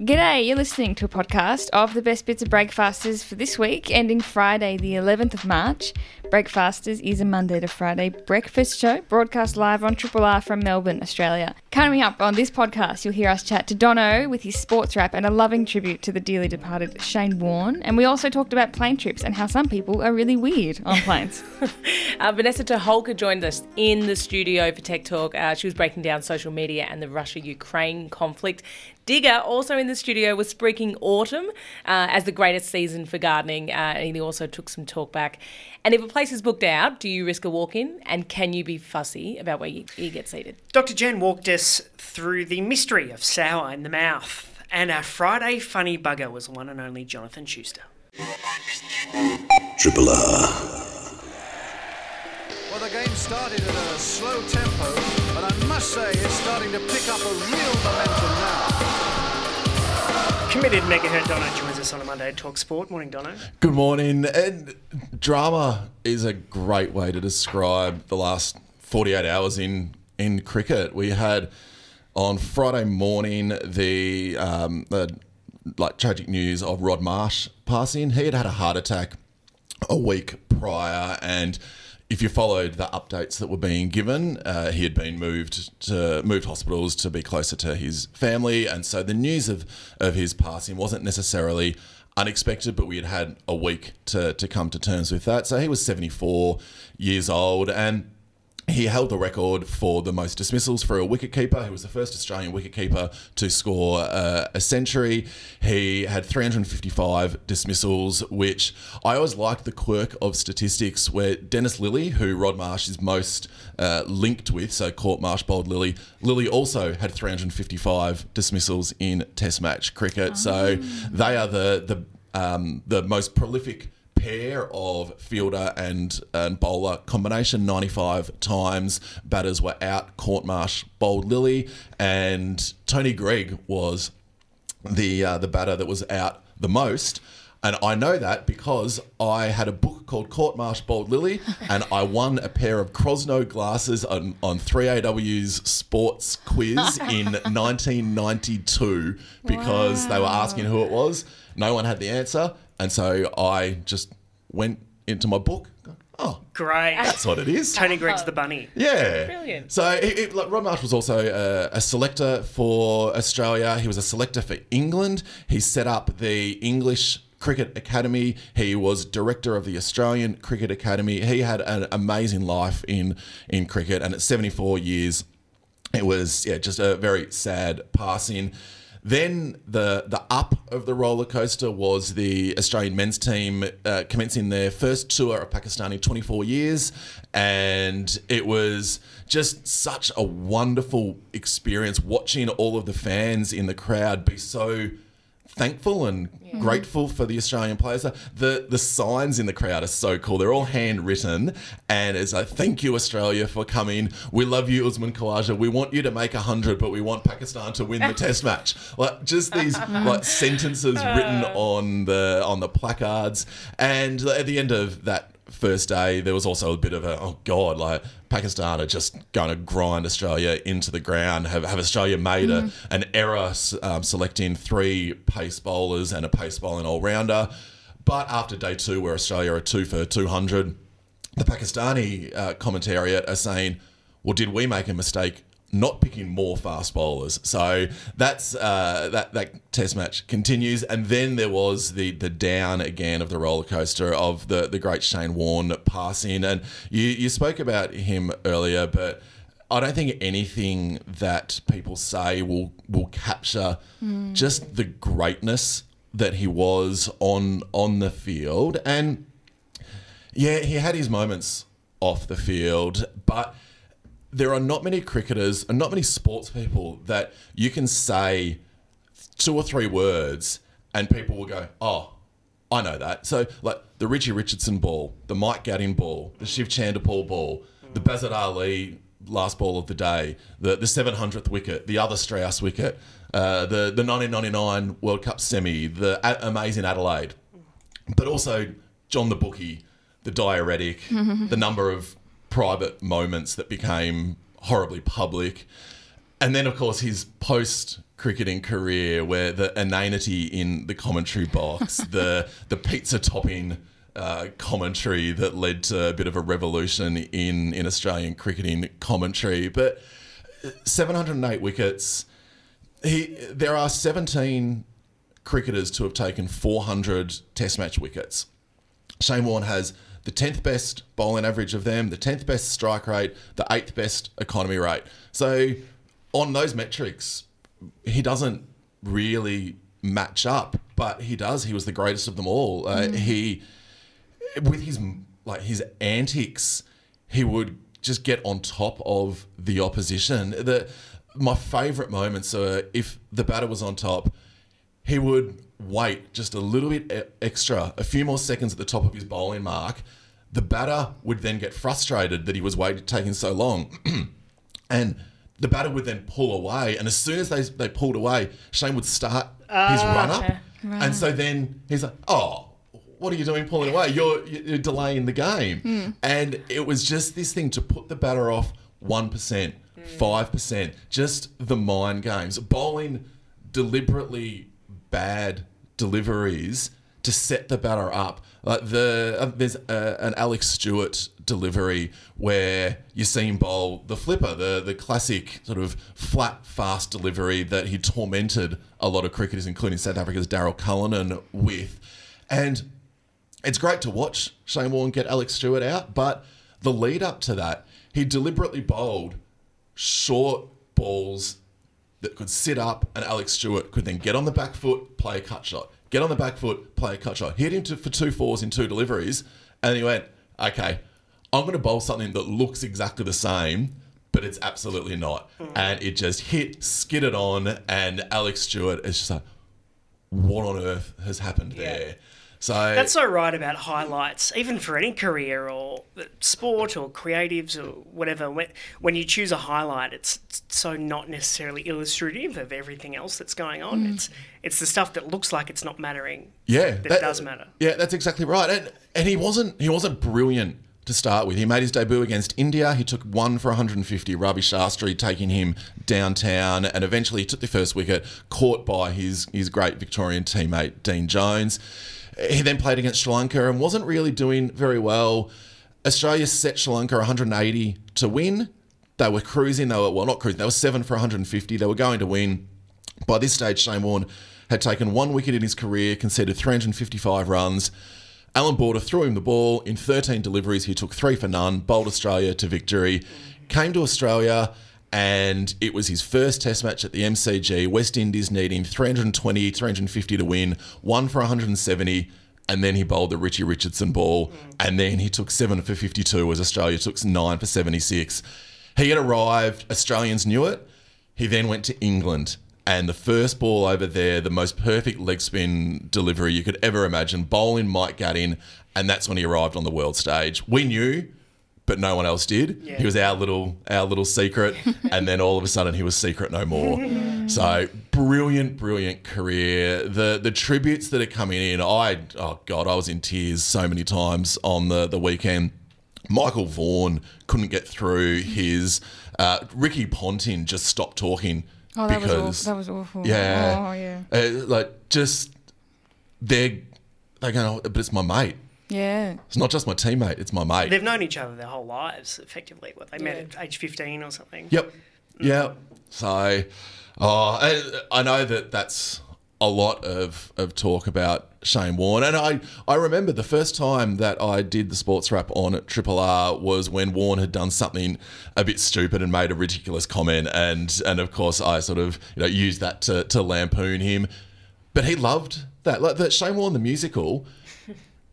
G'day, you're listening to a podcast of the best bits of Breakfasters for this week, ending Friday, the 11th of March. Breakfasters is a Monday to Friday breakfast show broadcast live on Triple R from Melbourne, Australia. Coming up on this podcast, you'll hear us chat to Dono with his sports rap and a loving tribute to the dearly departed Shane Warne. And we also talked about plane trips and how some people are really weird on planes. Uh, Vanessa Toholka joined us in the studio for Tech Talk. Uh, she was breaking down social media and the Russia Ukraine conflict. Digger, also in the studio, was speaking autumn uh, as the greatest season for gardening, uh, and he also took some talk back. And if a place is booked out, do you risk a walk in? And can you be fussy about where you, you get seated? Dr. Jen walked us through the mystery of sour in the mouth, and our Friday funny bugger was one and only Jonathan Schuster. Triple R. Well, the game started at a slow tempo, but I must say it's starting to pick up a real momentum now. Committed megahertz Dono joins us on a Monday talk sport. Morning, Dono. Good morning. And drama is a great way to describe the last 48 hours in, in cricket. We had on Friday morning the, um, the like tragic news of Rod Marsh passing. He had had a heart attack a week prior and if you followed the updates that were being given, uh, he had been moved to moved hospitals to be closer to his family, and so the news of of his passing wasn't necessarily unexpected, but we had had a week to to come to terms with that. So he was seventy four years old, and he held the record for the most dismissals for a wicketkeeper. He was the first Australian wicketkeeper to score uh, a century. He had 355 dismissals, which I always liked the quirk of statistics where Dennis Lillee, who Rod Marsh is most uh, linked with, so caught Marsh bowled Lillee, Lillee also had 355 dismissals in Test match cricket. So they are the the um, the most prolific pair of fielder and, and bowler. Combination 95 times batters were out caught marsh bowled Lillee and Tony Greig was the uh, the batter that was out the most. And I know that because I had a book called Caught Marsh Lillee, and I won a pair of Crosno glasses on, on 3AW's sports quiz in 1992 because they were asking who it was. No one had the answer, and so I just went into my book. Oh, Great. that's what it is. Tony Greig's the uh-huh. bunny. Yeah, Brilliant. So it, it, like, Rod Marsh was also a, a selector for Australia. He was a selector for England. He set up the English Cricket Academy. He was director of the Australian Cricket Academy. He had an amazing life in in cricket, and at 74 years, it was yeah just a very sad passing. Then the the up of the roller coaster was the Australian men's team uh, commencing their first tour of Pakistan in 24 years, and it was just such a wonderful experience watching all of the fans in the crowd be so thankful and mm-hmm. grateful for the Australian players. The the signs in the crowd are so cool. They're all handwritten, and it's like, "Thank you, Australia, for coming. We love you, Usman Khawaja. We want you to make hundred, but we want Pakistan to win the Test match." Like just these like sentences written uh. on the on the placards, and at the end of that first day, there was also a bit of a oh god, like Pakistan are just going to grind Australia into the ground. Have, have Australia made a, an error um, selecting three pace bowlers and a pace bowling all rounder? But after day two, where Australia are two for two hundred, the Pakistani uh, commentariat are saying, "Well, did we make a mistake?" Not picking more fast bowlers, so that's uh, that that test match continues, and then there was the the down again of the roller coaster of the the great Shane Warne passing, and you you spoke about him earlier, but I don't think anything that people say will will capture just the greatness that he was on on the field, and yeah, he had his moments off the field, but there are not many cricketers and not many sports people that you can say two or three words and people will go, oh, I know that. So, like the Richie Richardson ball, the Mike Gatting ball, the Shiv Chanderpaul ball, the Basit Ali last ball of the day, the, the 700th wicket, the other Strauss wicket, uh, the, the 1999 World Cup semi, the a- amazing Adelaide, but also John the Bookie, the diuretic, the number of private moments that became horribly public. and then, of course, his post cricketing career, where the inanity in the commentary box, the the pizza topping uh, commentary that led to a bit of a revolution in in Australian cricketing commentary. But 708 wickets. He there are 17 cricketers to have taken 400 Test match wickets. Shane Warne has the 10th best bowling average of them, the 10th best strike rate, the 8th best economy rate. So, on those metrics, he doesn't really match up, but he does. He was the greatest of them all. Uh, He, with his like his antics, he would just get on top of the opposition. The my favourite moments are if the batter was on top, he would wait just a little bit extra, a few more seconds at the top of his bowling mark. The batter would then get frustrated that he was waiting, taking so long, and the batter would then pull away. And as soon as they they pulled away, Shane would start his oh, run up, and so then he's like, "Oh, what are you doing pulling away? You're you're delaying the game." Hmm. And it was just this thing to put the batter off one percent, hmm. five percent, just the mind games, bowling deliberately bad deliveries to set the batter up. Like the uh, there's an Alex Stewart delivery where him bowl the flipper, the the classic sort of flat fast delivery that he tormented a lot of cricketers, including South Africa's Daryl Cullinan, with, and it's great to watch Shane Warne get Alex Stewart out, but the lead up to that, he deliberately bowled short balls that could sit up, and Alex Stewart could then get on the back foot, play a cut shot. Get on the back foot, play a cut shot. Hit him to, for two fours in two deliveries, and he went, okay, I'm going to bowl something that looks exactly the same, but it's absolutely not. Hmm. And it just hit, skidded on, and Alex Stewart is just like, what on earth has happened there? So That's so right about highlights, even for any career or sport or creatives or whatever. When, when you choose a highlight, it's so not necessarily illustrative of everything else that's going on. It's it's the stuff that looks like it's not mattering. Yeah, that, does matter. Yeah, that's exactly right. And and he wasn't he wasn't brilliant to start with. He made his debut against India. He took one for 150. Ravi Shastri taking him downtown, and eventually he took the first wicket, caught by his his great Victorian teammate Dean Jones. He then played against Sri Lanka and wasn't really doing very well. Australia set Sri Lanka 180 to win. They were cruising. They were well, not cruising. They were seven for 150. They were going to win. By this stage, Shane Warne had taken one wicket in his career, conceded 355 runs. Allan Border threw him the ball in 13 deliveries. He took three for none, bowled Australia to victory. Came to Australia, and it was his first Test match at the MCG. West Indies needing 320, 350 to win, one for 170. And then he bowled the Richie Richardson ball, mm. and then he took seven for 52 as Australia took nine for 76. He had arrived, Australians knew it. He then went to England, and the first ball over there, the most perfect leg spin delivery you could ever imagine, bowling Mike Gatting, and that's when he arrived on the world stage. We knew, but no one else did. He was our little our little secret, and then all of a sudden he was secret no more. so brilliant, brilliant career. The the tributes that are coming in, I oh god, I was in tears so many times on the the weekend. Michael Vaughan couldn't get through his. Uh, Ricky Ponting just stopped talking Oh, that was because awful. That was awful. yeah, Oh, yeah. Uh, like just they're they're going, but it's my mate. Yeah. It's not just my teammate; it's my mate. They've known each other their whole lives, effectively. What they met at age 15 or something. Yep. Mm. Yeah. So, oh, I, I know that that's a lot of, of talk about Shane Warne. And I, I remember the first time that I did the sports wrap on Triple R was when Warne had done something a bit stupid and made a ridiculous comment. And, and of course, I sort of you know, used that to, to lampoon him. But he loved that. Like that Shane Warne, the musical,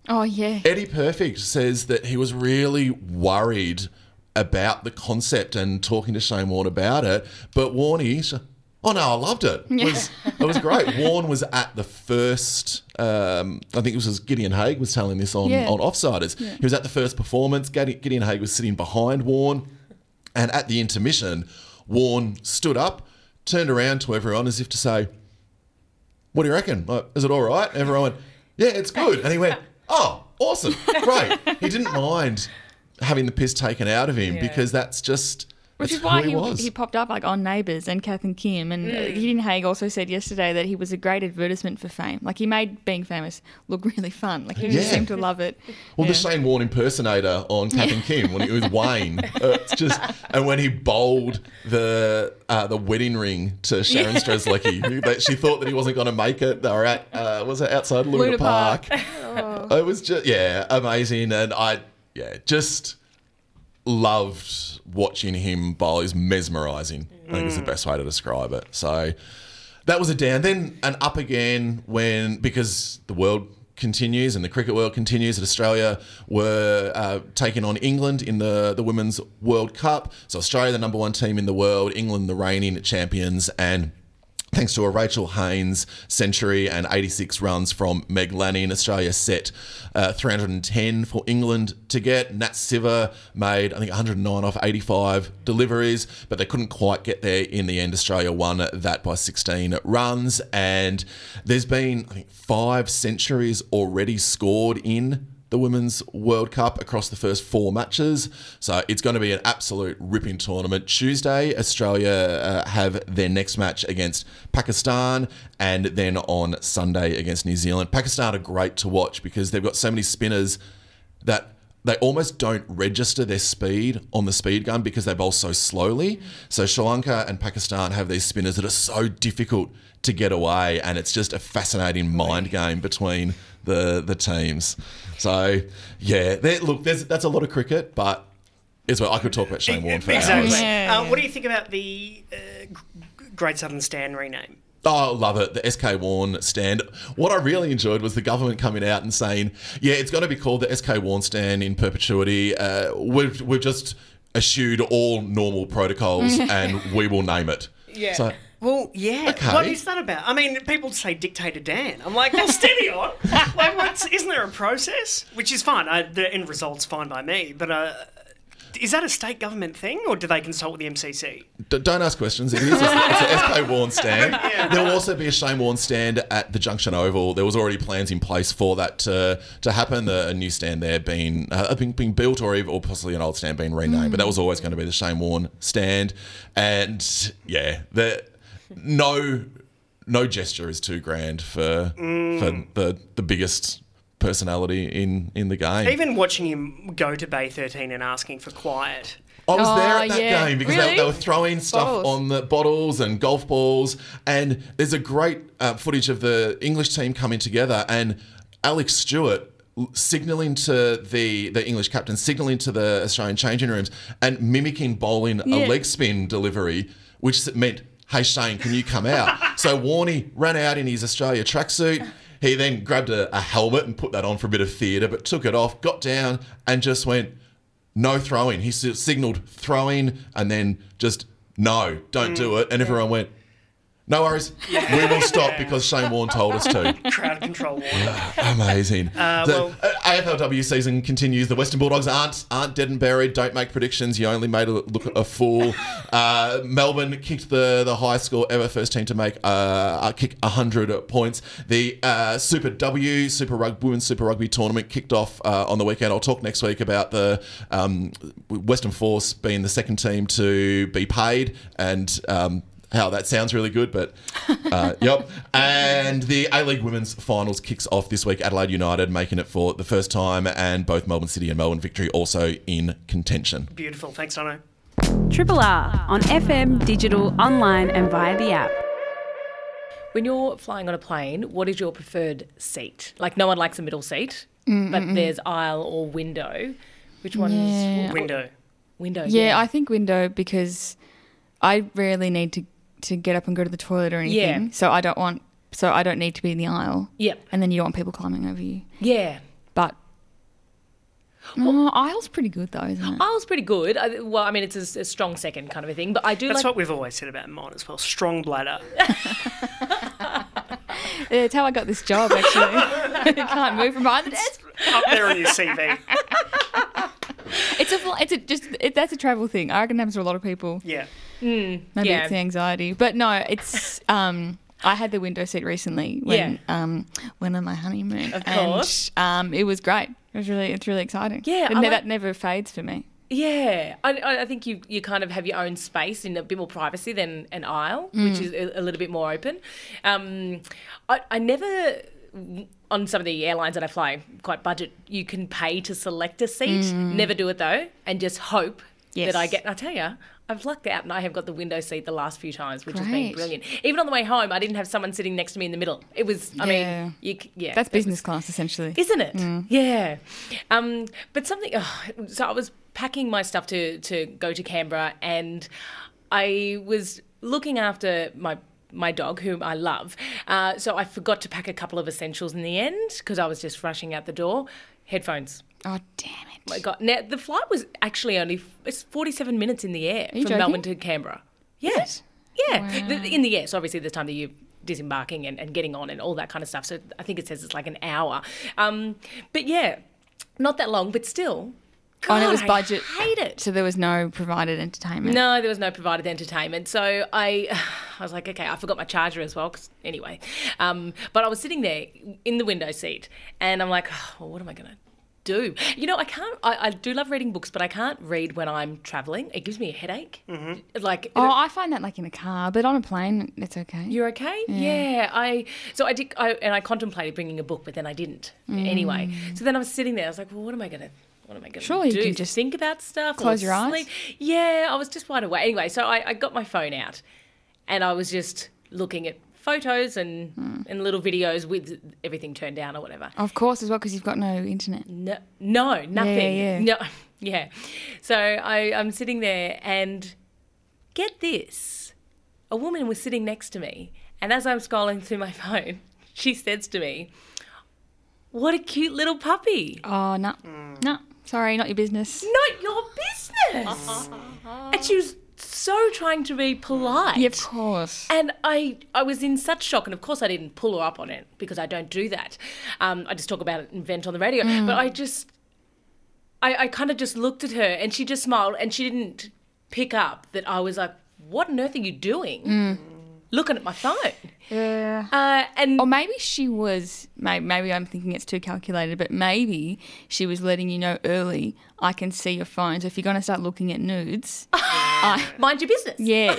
Oh, yeah. Eddie Perfect says that he was really worried about the concept and talking to Shane Warne about it. But Warney, oh no, I loved it. It was, it was great. Warne was at the first, um, I think it was Gideon Haigh was telling this on, Yeah. on Offsiders. He was at the first performance. Gideon Haigh was sitting behind Warne. And at the intermission, Warne stood up, turned around to everyone as if to say, what do you reckon? Like, is it all right? Everyone went, yeah, it's good. And he went, oh, awesome, great. He didn't mind having the piss taken out of him Yeah. because that's just Which That's is why he he, was. he popped up like on Neighbours and Kath and Kim. And Mm. Gideon Haigh also said yesterday that he was a great advertisement for fame. Like he made being famous look really fun. Like he just Yeah. seemed to love it. Well, Yeah. the Shane Warne impersonator on Kath and Kim when he was Wayne, uh, it's just and when he bowled the uh, the wedding ring to Sharon Strzelecki, who- that she thought that he wasn't going to make it. They were at uh, was it outside Luna, Luna Park? Park. It was just yeah, amazing, and I yeah just loved watching him bowl. He's mesmerising. I think is the best way to describe it. So that was a down. Then an up again when because the world continues and the cricket world continues. And Australia were uh, taking on England in the the Women's World Cup. So Australia, the number one team in the world, England, the reigning champions, and. Thanks to a Rachel Haynes century and 86 runs from Meg Lanning, Australia set uh, 310 for England to get. Nat Siver made, I think, 109 off 85 deliveries, but they couldn't quite get there in the end. Australia won that by 16 runs. And there's been, I think, five centuries already scored in the Women's World Cup across the first four matches. So it's going to be an absolute ripping tournament. Tuesday, Australia uh, have their next match against Pakistan, and then on Sunday against New Zealand. Pakistan are great to watch because they've got so many spinners that they almost don't register their speed on the speed gun because they bowl so slowly. So Sri Lanka and Pakistan have these spinners that are so difficult to get away, and it's just a fascinating mind game between the the teams. So yeah, there- look, there's, that's a lot of cricket, but is well, I could talk about Shane Warne for Exactly. hours. Yeah. Uh, what do you think about the uh, Great Southern Stand rename? Oh, I love it. The SK Warne stand. What I really enjoyed was the government coming out and saying, yeah, it's going to be called the SK Warne stand in perpetuity. Uh, we've, we've just eschewed all normal protocols and we will name it. Yeah. So, Well, yeah. Okay. What is that about? I mean, people say Dictator Dan. I'm like, well, steady on. like, what's, isn't there a process? Which is fine. I, the end result's fine by me. But uh, is that a state government thing, or do they consult with the MCC? d- don't ask questions. It is. It's, it's a SK Warne stand. There will also be a Shane Warne stand at the Junction Oval. There was already plans in place for that to, to happen. The, a new stand there being, uh, being being built, or even, or possibly an old stand being renamed. But that was always going to be the Shane Warne stand. And yeah, the no no gesture is too grand for for the the biggest personality in in the game. Even watching him go to Bay 13 and asking for quiet. I was there Oh, at that yeah. game because Really? they, they were throwing stuff Bottles. on the bottles and golf balls. And there's a great uh, footage of the English team coming together and Alex Stewart signaling to the the English captain, signaling to the Australian changing rooms, and mimicking bowling Yeah. a leg spin delivery, which meant, "Hey Shane, can you come out?" so Warney ran out in his Australia tracksuit. He then grabbed a, a helmet and put that on for a bit of theatre, but took it off, got down, and just went no throwing. He signaled throwing and then just no, don't do mm. it. And everyone went, no worries. We will stop because Shane Warne told us to. Crowd control. Amazing. Uh, the well- AFLW season continues. The Western Bulldogs aren't aren't dead and buried. Don't make predictions. You only made a look a fool. Uh, Melbourne kicked the the highest score ever. First team to make uh, uh, kick hundred points. The uh, Super W Super Rugby Women's Super Rugby tournament kicked off uh, on the weekend. I'll talk next week about the um, Western Force being the second team to be paid and. Um, how that sounds really good, but uh, yep. And the A League Women's Finals kicks off this week. Adelaide United making it for the first time, and both Melbourne City and Melbourne Victory also in contention. Beautiful. Thanks, Dono. Triple R on FM, digital, online, and via the app. When you're flying on a plane, what is your preferred seat? Like, no one likes a middle seat, mm, but mm, mm. there's aisle or window. Which one Yeah. is Window. window? Yeah, I think window because I rarely need to to get up and go to the toilet or anything. Yeah. So I don't want. So I don't need to be in the aisle. Yep. And then you don't want people climbing over you. Yeah. But well, oh, aisle's pretty good though, isn't it? Aisle's pretty good. I, well, I mean, it's a, a strong second kind of a thing, but I do That's like. what we've always said about mine as well. Strong bladder. Yeah, it's how I got this job. Actually, I can't move from behind the desk. Up there on your CV. It's a. It's a just. It, that's a travel thing. I reckon it happens to a lot of people. Yeah. Maybe Yeah. it's the anxiety, but no, it's. um I had the window seat recently when um when on my honeymoon, Of and course. um it was great. It was really it's really exciting. Yeah, and like- that never fades for me. Yeah, I, I think you you kind of have your own space in a bit more privacy than an aisle, which is a, a little bit more open. Um, I, I never on some of the airlines that I fly, quite budget, you can pay to select a seat. Never do it though, and just hope Yes. that I get. I tell you. I've lucked out and I have got the window seat the last few times, which has been brilliant. Even on the way home, I didn't have someone sitting next to me in the middle. It was, I Yeah. mean, you, yeah, That's it was- business class, essentially. isn't it? Yeah. Um, but something. Oh, so I was packing my stuff to to go to Canberra, and I was looking after my my dog, whom I love. Uh, so I forgot to pack a couple of essentials in the end because I was just rushing out the door. Headphones. Oh, damn it. My God. Now the flight was actually only it's forty seven minutes in the air from joking? Melbourne to Canberra. Yeah. Yeah. The- in the air. So obviously the time that you disembarking and, and getting on and all that kind of stuff. So I think it says it's like an hour. Um, but yeah, not that long, but still. Oh, and it God, was I budget. hate it. So there was no provided entertainment. No, there was no provided entertainment. So I, I was like, okay, I forgot my charger as well. Cause anyway, um, but I was sitting there in the window seat, and I'm like, oh, well, what am I gonna do? You know, I can't. I, I do love reading books, but I can't read when I'm traveling. It gives me a headache. Mm-hmm. Like, Oh, I find that like in a car, but on a plane, it's okay. you're okay? Yeah. I so I did, I, and I contemplated bringing a book, but then I didn't. Anyway, so then I was sitting there. I was like, well, what am I gonna? What am I going to Surely do? you can just think about stuff. close your eyes? Yeah, I was just wide awake. Anyway, so I, I got my phone out, and I was just looking at photos and Hmm. and little videos with everything turned down or whatever. Of course, as well, because you've got no internet. No, no, nothing. yeah. No, yeah. So I, I'm sitting there, and get this: a woman was sitting next to me, and as I'm scrolling through my phone, she says to me, "What a cute little puppy." Oh, no. No. Sorry, not your business. Not your business. and she was so trying to be polite. Yeah, of course. And I, I was in such shock, and of course I didn't pull her up on it because I don't do that. Um, I just talk about it and vent on the radio. Mm. But I just, I, I kind of just looked at her, and she just smiled, and she didn't pick up that I was like, "What on earth are you doing?" Mm. Looking at my phone. Yeah. Uh, and Or maybe she was, maybe, maybe I'm thinking it's too calculated, but maybe she was letting you know early, I can see your phone. So if you're going to start looking at nudes, I, mind your business. yeah.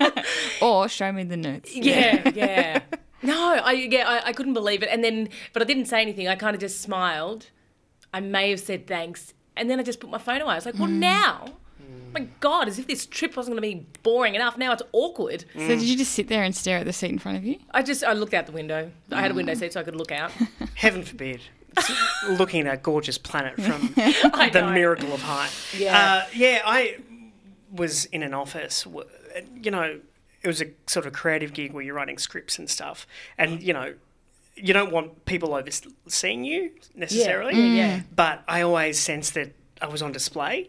or show me the nudes. Yeah, yeah. No, I yeah, I, I couldn't believe it. And then, but I didn't say anything. I kind of just smiled. I may have said thanks, and then I just put my phone away. I was like, well, now, my God, as if this trip wasn't going to be boring enough. Now it's awkward. So did you just sit there and stare at the seat in front of you? I just I looked out the window. I had a window seat so I could look out. Heaven forbid. Looking at a gorgeous planet from I the know. miracle of height. Yeah. Uh, yeah, I was in an office, you know, it was a sort of creative gig where you're writing scripts and stuff. And, you know, you don't want people overseeing you necessarily. Yeah, yeah. But I always sensed that I was on display.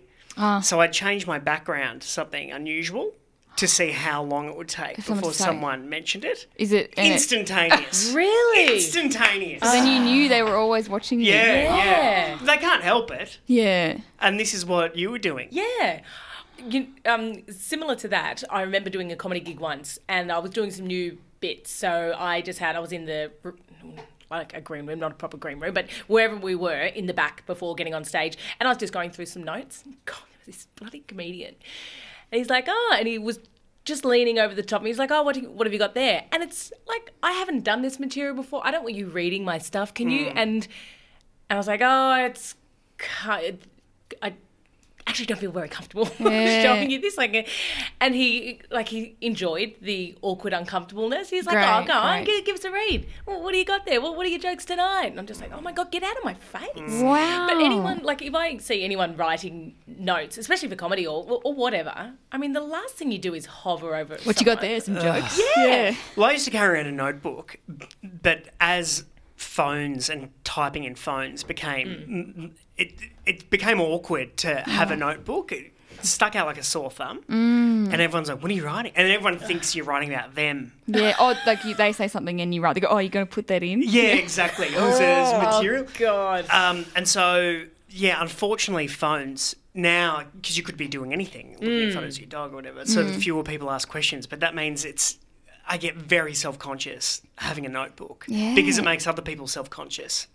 So I changed my background to something unusual to see how long it would take someone before someone mentioned it. Is it? and it- Instantaneous. Really? Instantaneous. then you knew they were always watching you. Yeah, Yeah. yeah. They can't help it. Yeah. And this is what you were doing. Yeah. You, um, similar to that, I remember doing a comedy gig once, and I was doing some new bits. So I just had I was in the r- like a green room, not a proper green room, but wherever we were in the back before getting on stage, and I was just going through some notes. God, there was this bloody comedian, and he's like, oh, and he was just leaning over the top me. He's like, oh, what, you- what have you got there? And it's like I haven't done this material before. I don't want you reading my stuff. Can you? Hmm. And and I was like, oh, it's I actually don't feel very comfortable Yeah. showing you this. Like, uh, and he like he enjoyed the awkward uncomfortableness. He's like, oh, Great, oh, go on, give, give us a read. Well, what do you got there? Well, what are your jokes tonight? And I'm just like, oh my god, get out of my face. Mm. Wow. But anyone, like, if I see anyone writing notes, especially for comedy or, or whatever, I mean, the last thing you do is hover over. What you got there? Some jokes? Yeah. Well, I used to carry around a notebook, but as phones and typing in phones became, mm. m- it, it became awkward to have a notebook. It stuck out like a sore thumb. Mm. And everyone's like, what are you writing? And everyone thinks you're writing about them. Yeah. Or like you, they say something and you write. They go, "Oh, you're going to put that in." Yeah, exactly. Oh, so there's material. God. Um, and so, yeah, unfortunately, phones now, because you could be doing anything, looking at mm. photos of your dog or whatever, so fewer people ask questions. But that means it's, I get very self conscious having a notebook Yeah. because it makes other people self conscious.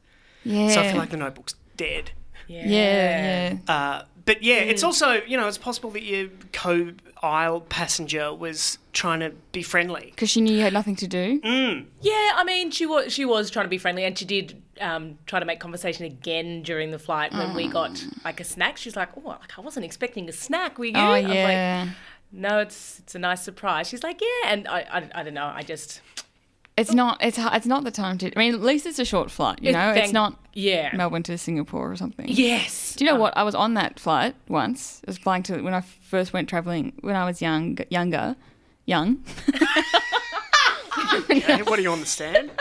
Yeah. So I feel like the notebook's dead. Yeah. Yeah. Yeah. Uh, but yeah, it's Mm. also you know it's possible that your co-aisle passenger was trying to be friendly. Because she knew you had nothing to do. Yeah, I mean, she was she was trying to be friendly, and she did um, try to make conversation again during the flight when we got like a snack. She's like, "Oh, like I wasn't expecting a snack. Were you?" Oh, I was like, yeah. No, it's it's a nice surprise. She's like, "Yeah," and I I, I don't know. I just It's not. It's hard- it's not the time to. I mean, at least it's a short flight. You It- know, it's not yeah. Melbourne to Singapore or something. yes. Do you know uh, what? I was on that flight once. I was flying to when I first went traveling when I was young, younger, young. Okay, what do you understand?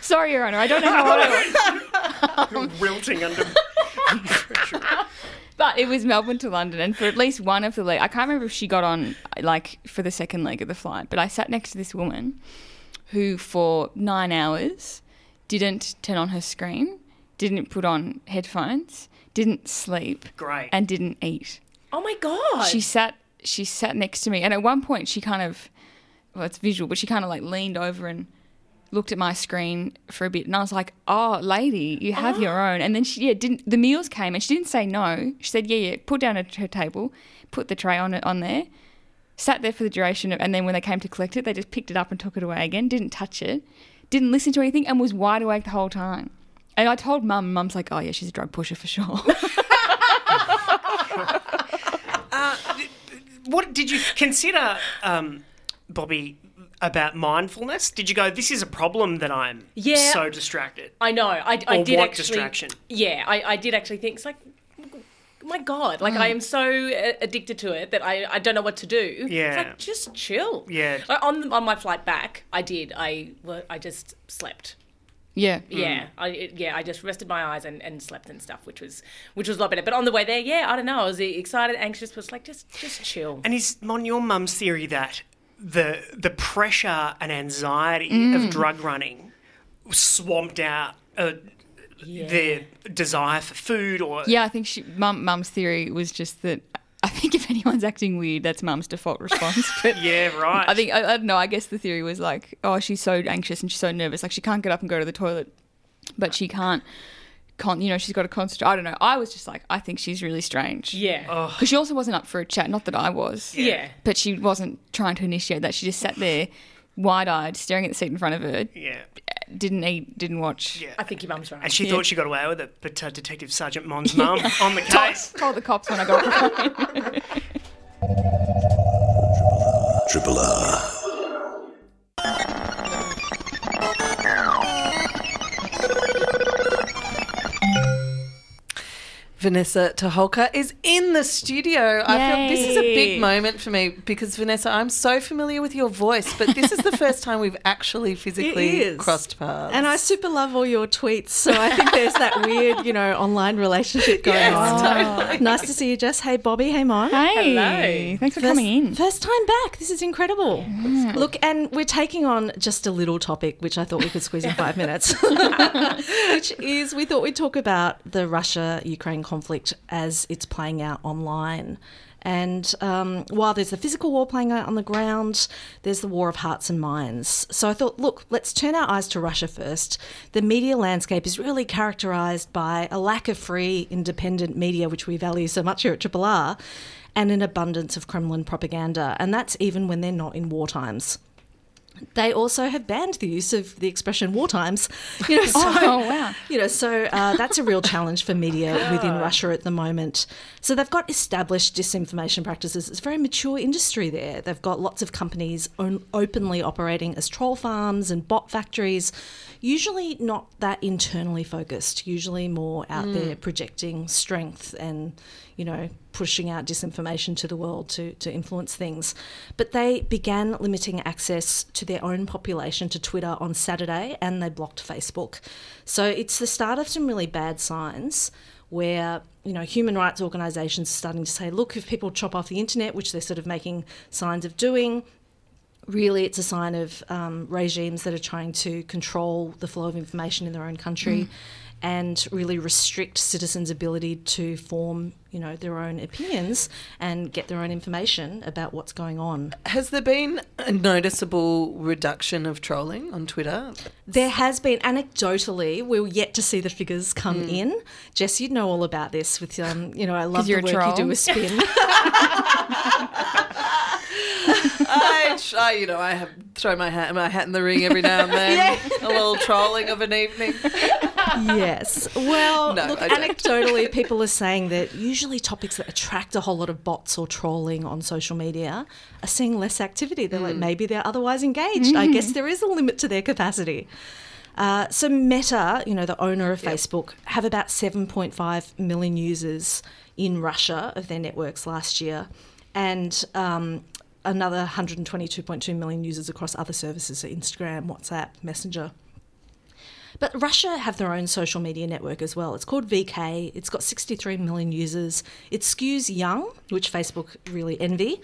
Sorry, Your Honour. I don't know how old I was. Wilting under pressure. But it was Melbourne to London, and for at least one of the leg, I can't remember if she got on like for the second leg of the flight. But I sat next to this woman who, for nine hours, didn't turn on her screen, didn't put on headphones, didn't sleep, Great. and didn't eat. Oh my god. She sat. She sat next to me, and at one point, she kind of, well, it's visual, but she kind of like leaned over and looked at my screen for a bit, and I was like, "Oh, lady, you have your own." And then she yeah didn't. The meals came, and she didn't say no. She said, "Yeah, yeah." Put down at her table, put the tray on it on there, sat there for the duration of, and then when they came to collect it, they just picked it up and took it away again. Didn't touch it, didn't listen to anything, and was wide awake the whole time. And I told mum, and mum's like, "Oh yeah, she's a drug pusher for sure." What did you consider, um, Bobby, about mindfulness? Did you go, "This is a problem that I'm Yeah. so distracted"? I know. I, I Or did what actually. distraction? Yeah, I, I did actually think it's like, my God, like Mm. I am so uh, addicted to it that I, I don't know what to do. Yeah. It's like just chill. Yeah. Like, on on my flight back, I did. I well, I just slept. yeah, Yeah, I it- yeah I just rested my eyes and, and slept and stuff, which was which was a lot better. But on the way there, yeah, I don't know. I was excited, anxious, but it's like just just chill. And is on your mum's theory that the the pressure and anxiety Mm. of drug running swamped out uh, their desire for food or Yeah, I think she, mum, mum's theory was just that. I think if anyone's acting weird, that's mum's default response. But yeah, right. I think I, I don't know. I guess the theory was like, oh, she's so anxious and she's so nervous, like she can't get up and go to the toilet, but she can't. Con- you know, she's got a concert. I don't know. I was just like, I think she's really strange. Yeah. Because she also wasn't up for a chat. Not that I was. Yeah. But she wasn't trying to initiate that. She just sat there, wide-eyed, staring at the seat in front of her. yeah. Didn't eat. Didn't watch. Yeah. I think your mum's right. And she Yeah. thought she got away with it, but uh, Detective Sergeant Mon's mum on the case. Told the cops when I got off the phone. Triple R. Vanessa Toholka is in the studio. I feel this is a big moment for me because Vanessa, I'm so familiar with your voice, but this is the first time we've actually physically crossed paths. And I super love all your tweets, so I think there's that weird, you know, online relationship going on. Nice to see you, Jess. Hey, Bobby. Hey, Mon. Hey, Hello. thanks for First, coming in. first time back. This is incredible. Look, and we're taking on just a little topic, which I thought we could squeeze in five minutes, which is we thought we'd talk about the Russia Ukraine conflict as it's playing out online. And um, while there's the physical war playing out on the ground, there's the war of hearts and minds. So I thought, look, let's turn our eyes to Russia first. The media landscape is really characterised by a lack of free, independent media, which we value so much here at Triple R, and an abundance of Kremlin propaganda. And that's even when they're not in war times. They also have banned the use of the expression war times. You know, so, Oh, wow. You know, so uh, that's a real challenge for media within Russia at the moment. So they've got established disinformation practices. It's a very mature industry there. They've got lots of companies on, openly operating as troll farms and bot factories, usually not that internally focused, usually more out there projecting strength and, you know, pushing out disinformation to the world to, to influence things. But they began limiting access to their own population to Twitter on Saturday and they blocked Facebook. So it's the start of some really bad signs where you know human rights organizations are starting to say look if people chop off the internet which they're sort of making signs of doing really it's a sign of um, regimes that are trying to control the flow of information in their own country and really restrict citizens' ability to form, you know, their own opinions and get their own information about what's going on. Has there been a noticeable reduction of trolling on Twitter? There has been anecdotally, we're yet to see the figures come in. Jess, you'd know all about this with um, you know, I love the work you do with spin. I, I, you know, I have throw my hat my hat in the ring every now and then. A little trolling of an evening. yes. Well, No, look, anecdotally, people are saying that usually topics that attract a whole lot of bots or trolling on social media are seeing less activity. They're Mm. like, maybe they're otherwise engaged. I guess there is a limit to their capacity. Uh, so Meta, you know, the owner of Facebook, have about 7.5 million users in Russia of their networks last year, and um, another 122.2 million users across other services, so Instagram, WhatsApp, Messenger. But Russia have their own social media network as well. It's called VK. It's got 63 million users. It skews young, which Facebook really envy.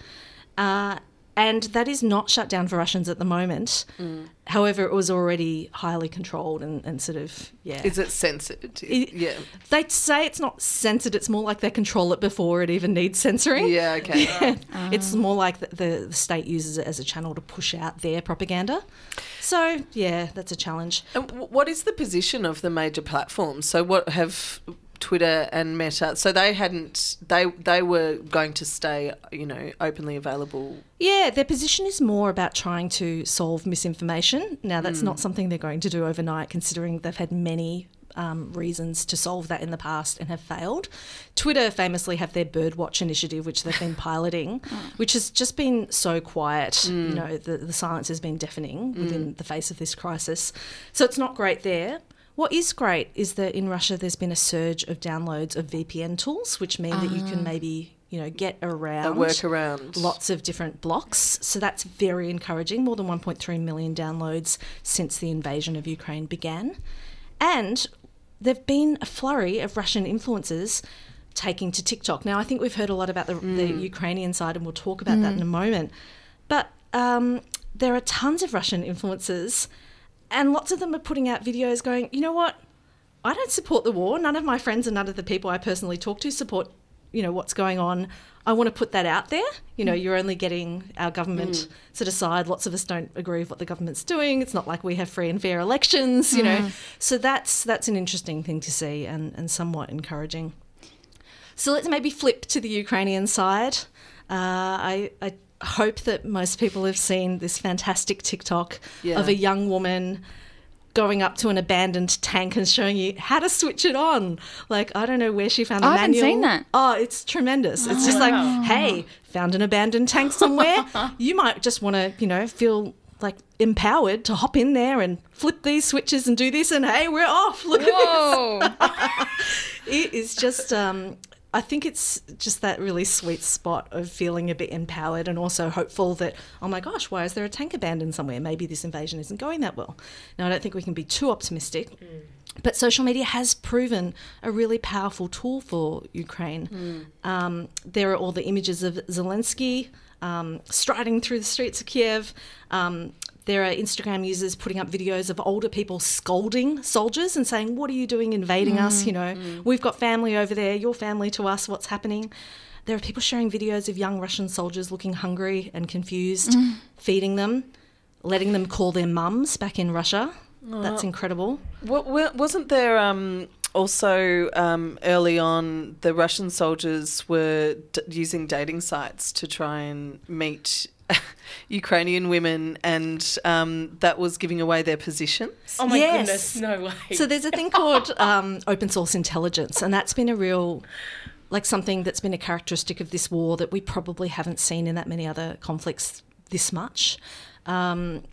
Uh, and that is not shut down for Russians at the moment. Mm. However, it was already highly controlled and, and sort of, yeah. Is it censored? It- yeah. They say it's not censored, it's more like they control it before it even needs censoring. Yeah, okay. Ah. It's more like the, the, the state uses it as a channel to push out their propaganda. So, yeah, that's a challenge. And what is the position of the major platforms? So what have Twitter and Meta? So they hadn't. They they were going to stay, you know, openly available. Yeah, their position is more about trying to solve misinformation. Now, that's not hmm. something they're going to do overnight, considering they've had many um, reasons to solve that in the past and have failed. Twitter famously have their Birdwatch initiative, which they've been piloting, hmm. which has just been so quiet. You hmm. know, the, the silence has been deafening within the face of this crisis. So it's not great there. What is great is that in Russia there's been a surge of downloads of VPN tools, which mean that you can ah. maybe you know get around workaround. lots of different blocks. So that's very encouraging. More than 1.3 million downloads since the invasion of Ukraine began, and there've been a flurry of Russian influencers taking to TikTok. Now I think we've heard a lot about the, the hmm. Ukrainian side, and we'll talk about that in hmm. a moment. But um, there are tons of Russian influencers, and lots of them are putting out videos going, you know what? I don't support the war. None of my friends and none of the people I personally talk to support, you know, what's going on. I want to put that out there. You know, mm. you're only getting our government mm. to decide. Lots of us don't agree with what the government's doing. It's not like we have free and fair elections, you know. Mm. So that's that's an interesting thing to see and, and somewhat encouraging. So let's maybe flip to the Ukrainian side. Uh, I, I hope that most people have seen this fantastic TikTok Yeah. of a young woman going up to an abandoned tank and showing you how to switch it on. Like I don't know where she found the I haven't seen that. Oh, it's tremendous. It's just like, hey, found an abandoned tank somewhere. you might just want to, you know, feel like empowered to hop in there and flip these switches and do this and hey, we're off. Look at this it is just um I think it's just that really sweet spot of feeling a bit empowered and also hopeful that, oh my gosh, why is there a tank abandoned somewhere? Maybe this invasion isn't going that well. Now, I don't think we can be too optimistic, but social media has proven a really powerful tool for Ukraine. Um, there are all the images of Zelensky um, striding through the streets of Kiev. Um, there are Instagram users putting up videos of older people scolding soldiers and saying, What are you doing invading us? You know, we've got family over there, your family to us, what's happening? There are people sharing videos of young Russian soldiers looking hungry and confused, feeding them, letting them call their mums back in Russia. That's incredible. Wa- wa- wasn't there um, also um, early on the Russian soldiers were d- using dating sites to try and meet Ukrainian women, and um, that was giving away their positions. Oh my Yes. goodness, no way. So there's a thing called um, open source intelligence, and that's been a real, like something that's been a characteristic of this war that we probably haven't seen in that many other conflicts this much. Um,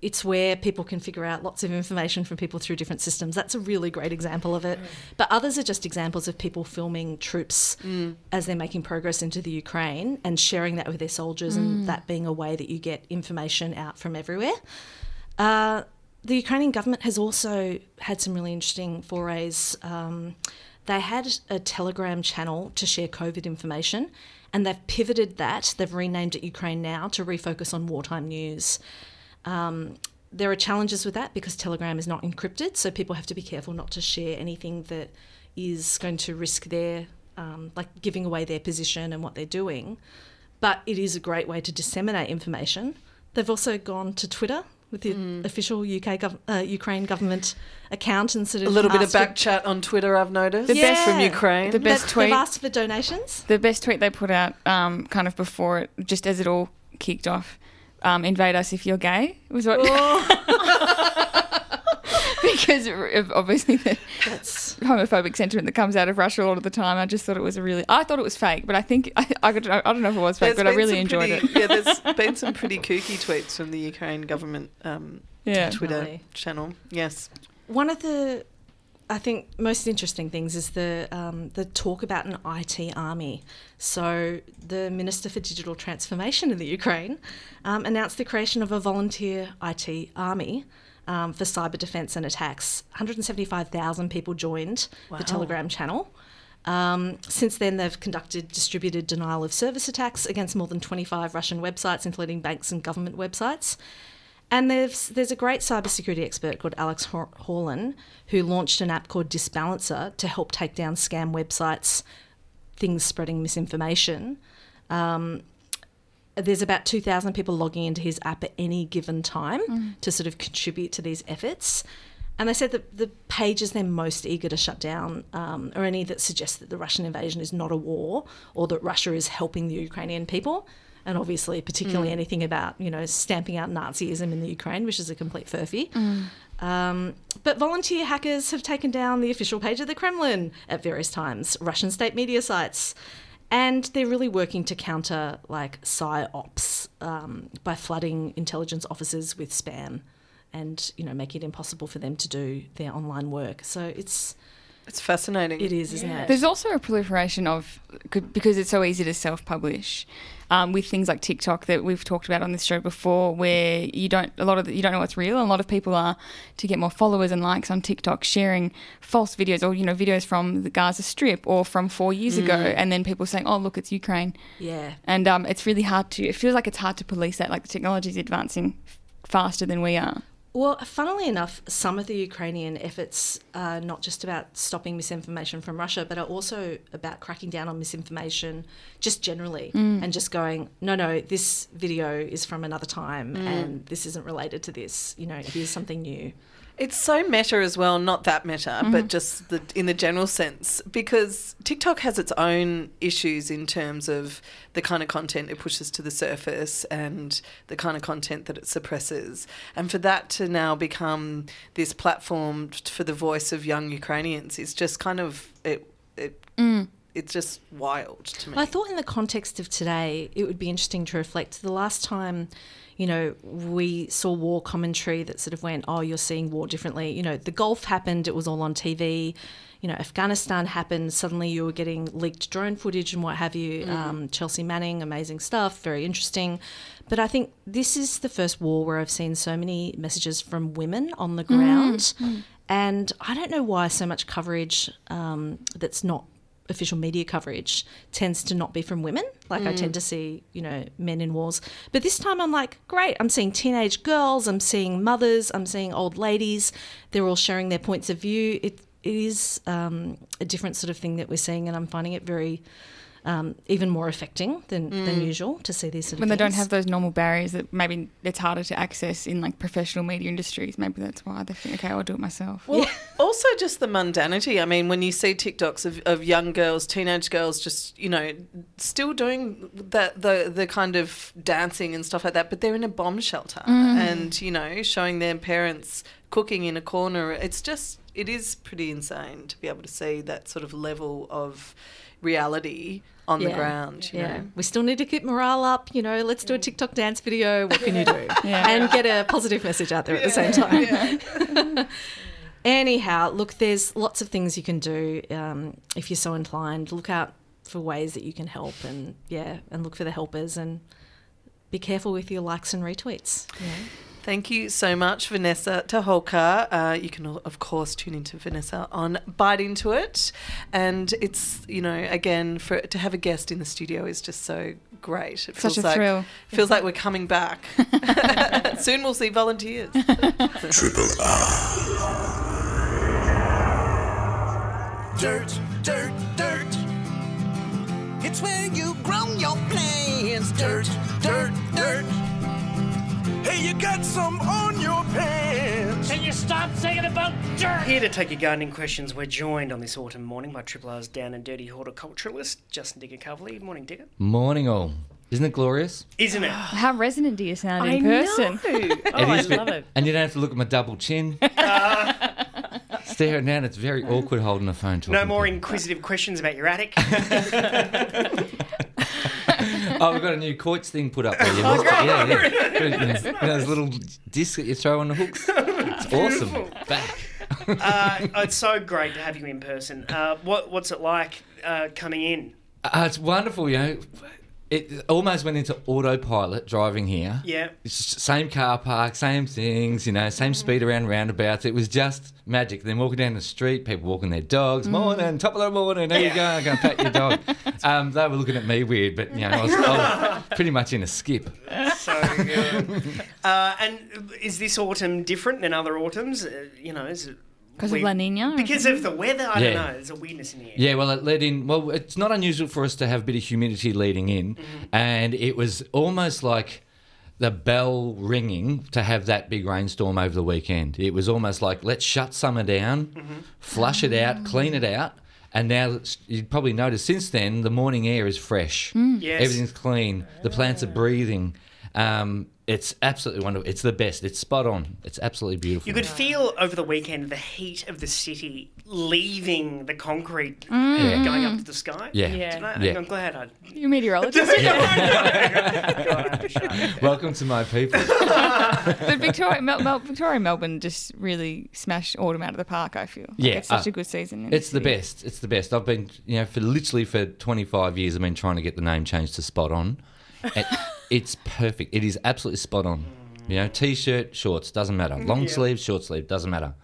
it's where people can figure out lots of information from people through different systems. That's a really great example of it. But others are just examples of people filming troops as they're making progress into the Ukraine and sharing that with their soldiers, and that being a way that you get information out from everywhere. Uh, the Ukrainian government has also had some really interesting forays. Um, they had a Telegram channel to share COVID information, and they've pivoted that. They've renamed it Ukraine Now to refocus on wartime news. Um, there are challenges with that because Telegram is not encrypted, so people have to be careful not to share anything that is going to risk their, um, like giving away their position and what they're doing. But it is a great way to disseminate information. They've also gone to Twitter with the official UK gov- uh, Ukraine government account and sort of A little bit of asked for- chat on Twitter, I've noticed. The best- from Ukraine. The best They've- tweet. They've asked for donations. The best tweet they put out, um, kind of before it, just as it all kicked off, um, invade us if you're gay was what. because of obviously the That's homophobic sentiment that comes out of Russia a lot of the time. I just thought it was a really. I thought it was fake, but I think I, I, could, I don't know if it was fake, There's but I really enjoyed pretty- it. Yeah, there's been some pretty kooky tweets from the Ukraine government um, Yeah. Twitter Definitely. channel. Yes. one of the I think most interesting things is the um, the talk about an IT army. So the Minister for Digital Transformation in the Ukraine um, announced the creation of a volunteer IT army. Um, for cyber defense and attacks, 175,000 people joined the Telegram channel. Um, since then, they've conducted distributed denial of service attacks against more than 25 Russian websites, including banks and government websites. And there's there's a great cybersecurity expert called Alex Hor- Horlan who launched an app called Disbalancer to help take down scam websites, things spreading misinformation. Um, there's about 2,000 people logging into his app at any given time to sort of contribute to these efforts. And they said that the pages they're most eager to shut down um, are any that suggest that the Russian invasion is not a war or that Russia is helping the Ukrainian people. And obviously, particularly anything about, you know, stamping out Nazism in the Ukraine, which is a complete furphy. Um, but volunteer hackers have taken down the official page of the Kremlin at various times, Russian state media sites. And they're really working to counter like psyops um, by flooding intelligence officers with spam and, you know, making it impossible for them to do their online work. So it's, It's fascinating. it is, isn't it? There's also a proliferation of because it's so easy to self-publish um, with things like TikTok that we've talked about on this show before, where you don't a lot of the, you don't know what's real. And a lot of people are to get more followers and likes on TikTok sharing false videos or you know videos from the Gaza Strip or from four years ago, and then people saying, "Oh, look, it's Ukraine," Yeah. and um, it's really hard to. It feels like it's hard to police that. Like the technology is advancing faster than we are. Well, funnily enough, some of the Ukrainian efforts are not just about stopping misinformation from Russia, but are also about cracking down on misinformation just generally mm. and just going, no, no, this video is from another time mm. and this isn't related to this. You know, here's something new. It's so meta as well, not that meta, but mm-hmm. just the, in the general sense, because TikTok has its own issues in terms of the kind of content it pushes to the surface and the kind of content that it suppresses. And for that to now become this platform for the voice of young Ukrainians is just kind of it. it mm. It's just wild to me. I thought in the context of today, it would be interesting to reflect the last time, you know, we saw war commentary that sort of went, oh, you're seeing war differently. You know, the Gulf happened, it was all on TV. You know, Afghanistan happened, suddenly you were getting leaked drone footage and what have you. Um, Chelsea Manning, amazing stuff, very interesting. But I think this is the first war where I've seen so many messages from women on the ground. And I don't know why so much coverage um, that's not official media coverage tends to not be from women. Like I tend to see, you know, men in wars. But this time I'm like, great, I'm seeing teenage girls, I'm seeing mothers, I'm seeing old ladies. They're all sharing their points of view. It it is um, a different sort of thing that we're seeing, and I'm finding it very. Um, even more affecting than, than usual to see these sort of when they don't have those normal barriers that maybe it's harder to access in like professional media industries. Maybe that's why they think, okay, I'll do it myself. Well, also just the mundanity. I mean, when you see TikToks of, of young girls, teenage girls, just you know, still doing that the the kind of dancing and stuff like that, but they're in a bomb shelter and you know, showing their parents cooking in a corner. It's just it is pretty insane to be able to see that sort of level of reality on the ground. You Yeah, know? we still need to keep morale up. You know, let's do a TikTok dance video. What can you do? Yeah. And get a positive message out there at the same time. Anyhow, look, there's lots of things you can do um, if you're so inclined. Look out for ways that you can help, and yeah, and look for the helpers, and be careful with your likes and retweets. know. Thank you so much, Vanessa Toholka. Uh, you can, of course, tune into Vanessa on Bite Into It. And it's, you know, again, for to have a guest in the studio is just so great. It Such feels a like, thrill. Feels like we're coming back. Soon we'll see volunteers. Triple R. Dirt, dirt, dirt. It's where you grow your plants. Dirt, dirt, dirt. Hey, you got some on your pants. Can you stop saying about dirt? Here to take your gardening questions, we're joined on this autumn morning by Triple R's down and dirty horticulturalist, Justin Digger Calverley. Morning, Digger. Morning all. Isn't it glorious? Isn't it? How resonant do you sound I in person? know. Oh, I love it. And you don't have to look at my double chin. Staring down, it's very awkward holding the phone talking. No more inquisitive questions about your attic. Oh, we've got a new quoits thing put up there. You missed it. Yeah, yeah. You know, those little discs that you throw on the hooks. It's awesome. Back. uh, it's so great to have you in person. Uh, what, what's it like uh, coming in? Uh, it's wonderful, you know. It almost went into autopilot driving here. Yeah. Same car park, same things, you know, same speed around roundabouts. It was just magic. Then walking down the street, people walking their dogs. Morning, top of the morning. There you go. I'm going to pat your dog. Um, they were looking at me weird, but you know, I was, I was pretty much in a skip. So good. uh, and is this autumn different than other autumns? Uh, you know, is it 'Cause of we- La Niña Because of the weather, I don't know. There's a weirdness in the air. Yeah, well, it led in. Well, it's not unusual for us to have a bit of humidity leading in, mm-hmm. and it was almost like the bell ringing to have that big rainstorm over the weekend. It was almost like let's shut summer down, mm-hmm. flush it out, clean it out. And now it's- you'd probably notice since then the morning air is fresh. Mm. Yes. Everything's clean. The plants are breathing. Um, it's absolutely wonderful. It's the best. It's spot on. It's absolutely beautiful. You could feel over the weekend the heat of the city leaving the concrete Mm. and going up to the sky. Yeah. Yeah. And I, Yeah. I'm glad I. You meteorologist. Welcome to my people. but Victoria, Mel, Mel, Victoria, Melbourne just really smashed autumn out of the park. I feel. Like Yeah, it's such uh, a good season. in It's the city. best. It's the best. I've been, you know, for literally for 25 years, I've been trying to get the name changed to Spot On. It, it's perfect. It is absolutely spot on. You know, t-shirt, shorts, doesn't matter. Long sleeve, short sleeve, doesn't matter.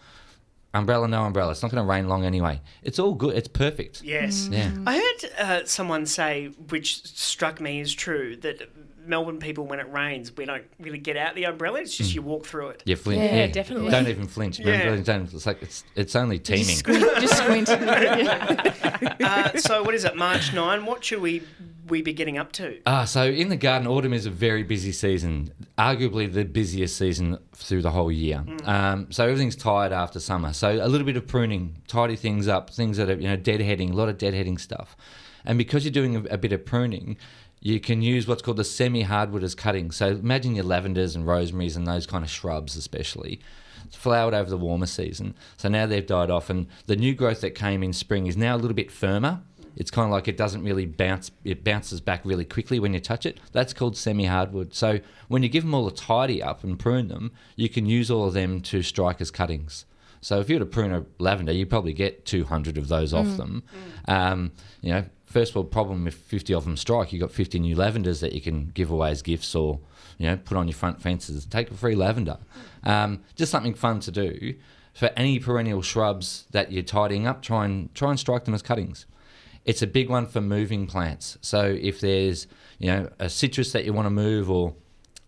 Umbrella, no umbrella. It's not going to rain long anyway. It's all good. It's perfect. Yes. Yeah. I heard uh, someone say, which struck me as true, that Melbourne people, when it rains, we don't really get out the umbrella. It's Mm. just you walk through it. You flinch. Yeah, definitely. Don't even flinch. Yeah. Remember, don't, it's like it's it's only teeming. Just squint. Just squint. Uh, so what is it? March nine. What should we we be getting up to? Ah, so in the garden, autumn is a very busy season, arguably the busiest season through the whole year. Um, so everything's tired after summer. So a little bit of pruning, tidy things up, things that are you know deadheading, a lot of deadheading stuff. And because you're doing a, a bit of pruning, you can use what's called the semi-hardwood as cutting. So imagine your lavenders and rosemaries and those kind of shrubs, especially. It's flowered over the warmer season. So now they've died off, and the new growth that came in spring is now a little bit firmer. It's kind of like it doesn't really bounce, it bounces back really quickly when you touch it. That's called semi hardwood. So when you give them all a tidy up and prune them, you can use all of them to strike as cuttings. So if you were to prune a lavender, you probably get 200 of those off them. Um, you know, first world problem if 50 of them strike, you've got 50 new lavenders that you can give away as gifts or, you know, put on your front fences. Take a free lavender. Um, just something fun to do. For any perennial shrubs that you're tidying up, try and try and strike them as cuttings. It's a big one for moving plants. So if there's, you know, a citrus that you want to move or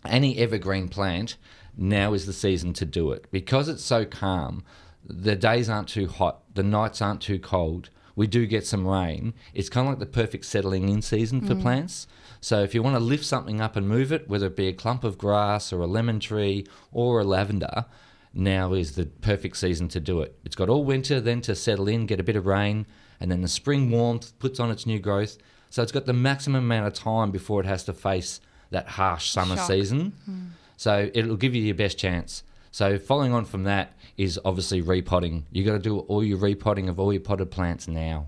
any evergreen plant, now is the season to do it. Because it's so calm, the days aren't too hot, the nights aren't too cold. We do get some rain. It's kind of like the perfect settling in season for mm. plants. So if you want to lift something up and move it, whether it be a clump of grass or a lemon tree or a lavender, now is the perfect season to do it. It's got all winter then to settle in, get a bit of rain, and then the spring warmth puts on its new growth. So it's got the maximum amount of time before it has to face that harsh summer Shock. season. Hmm. So it'll give you your best chance. So following on from that is obviously repotting. You've got to do all your repotting of all your potted plants now.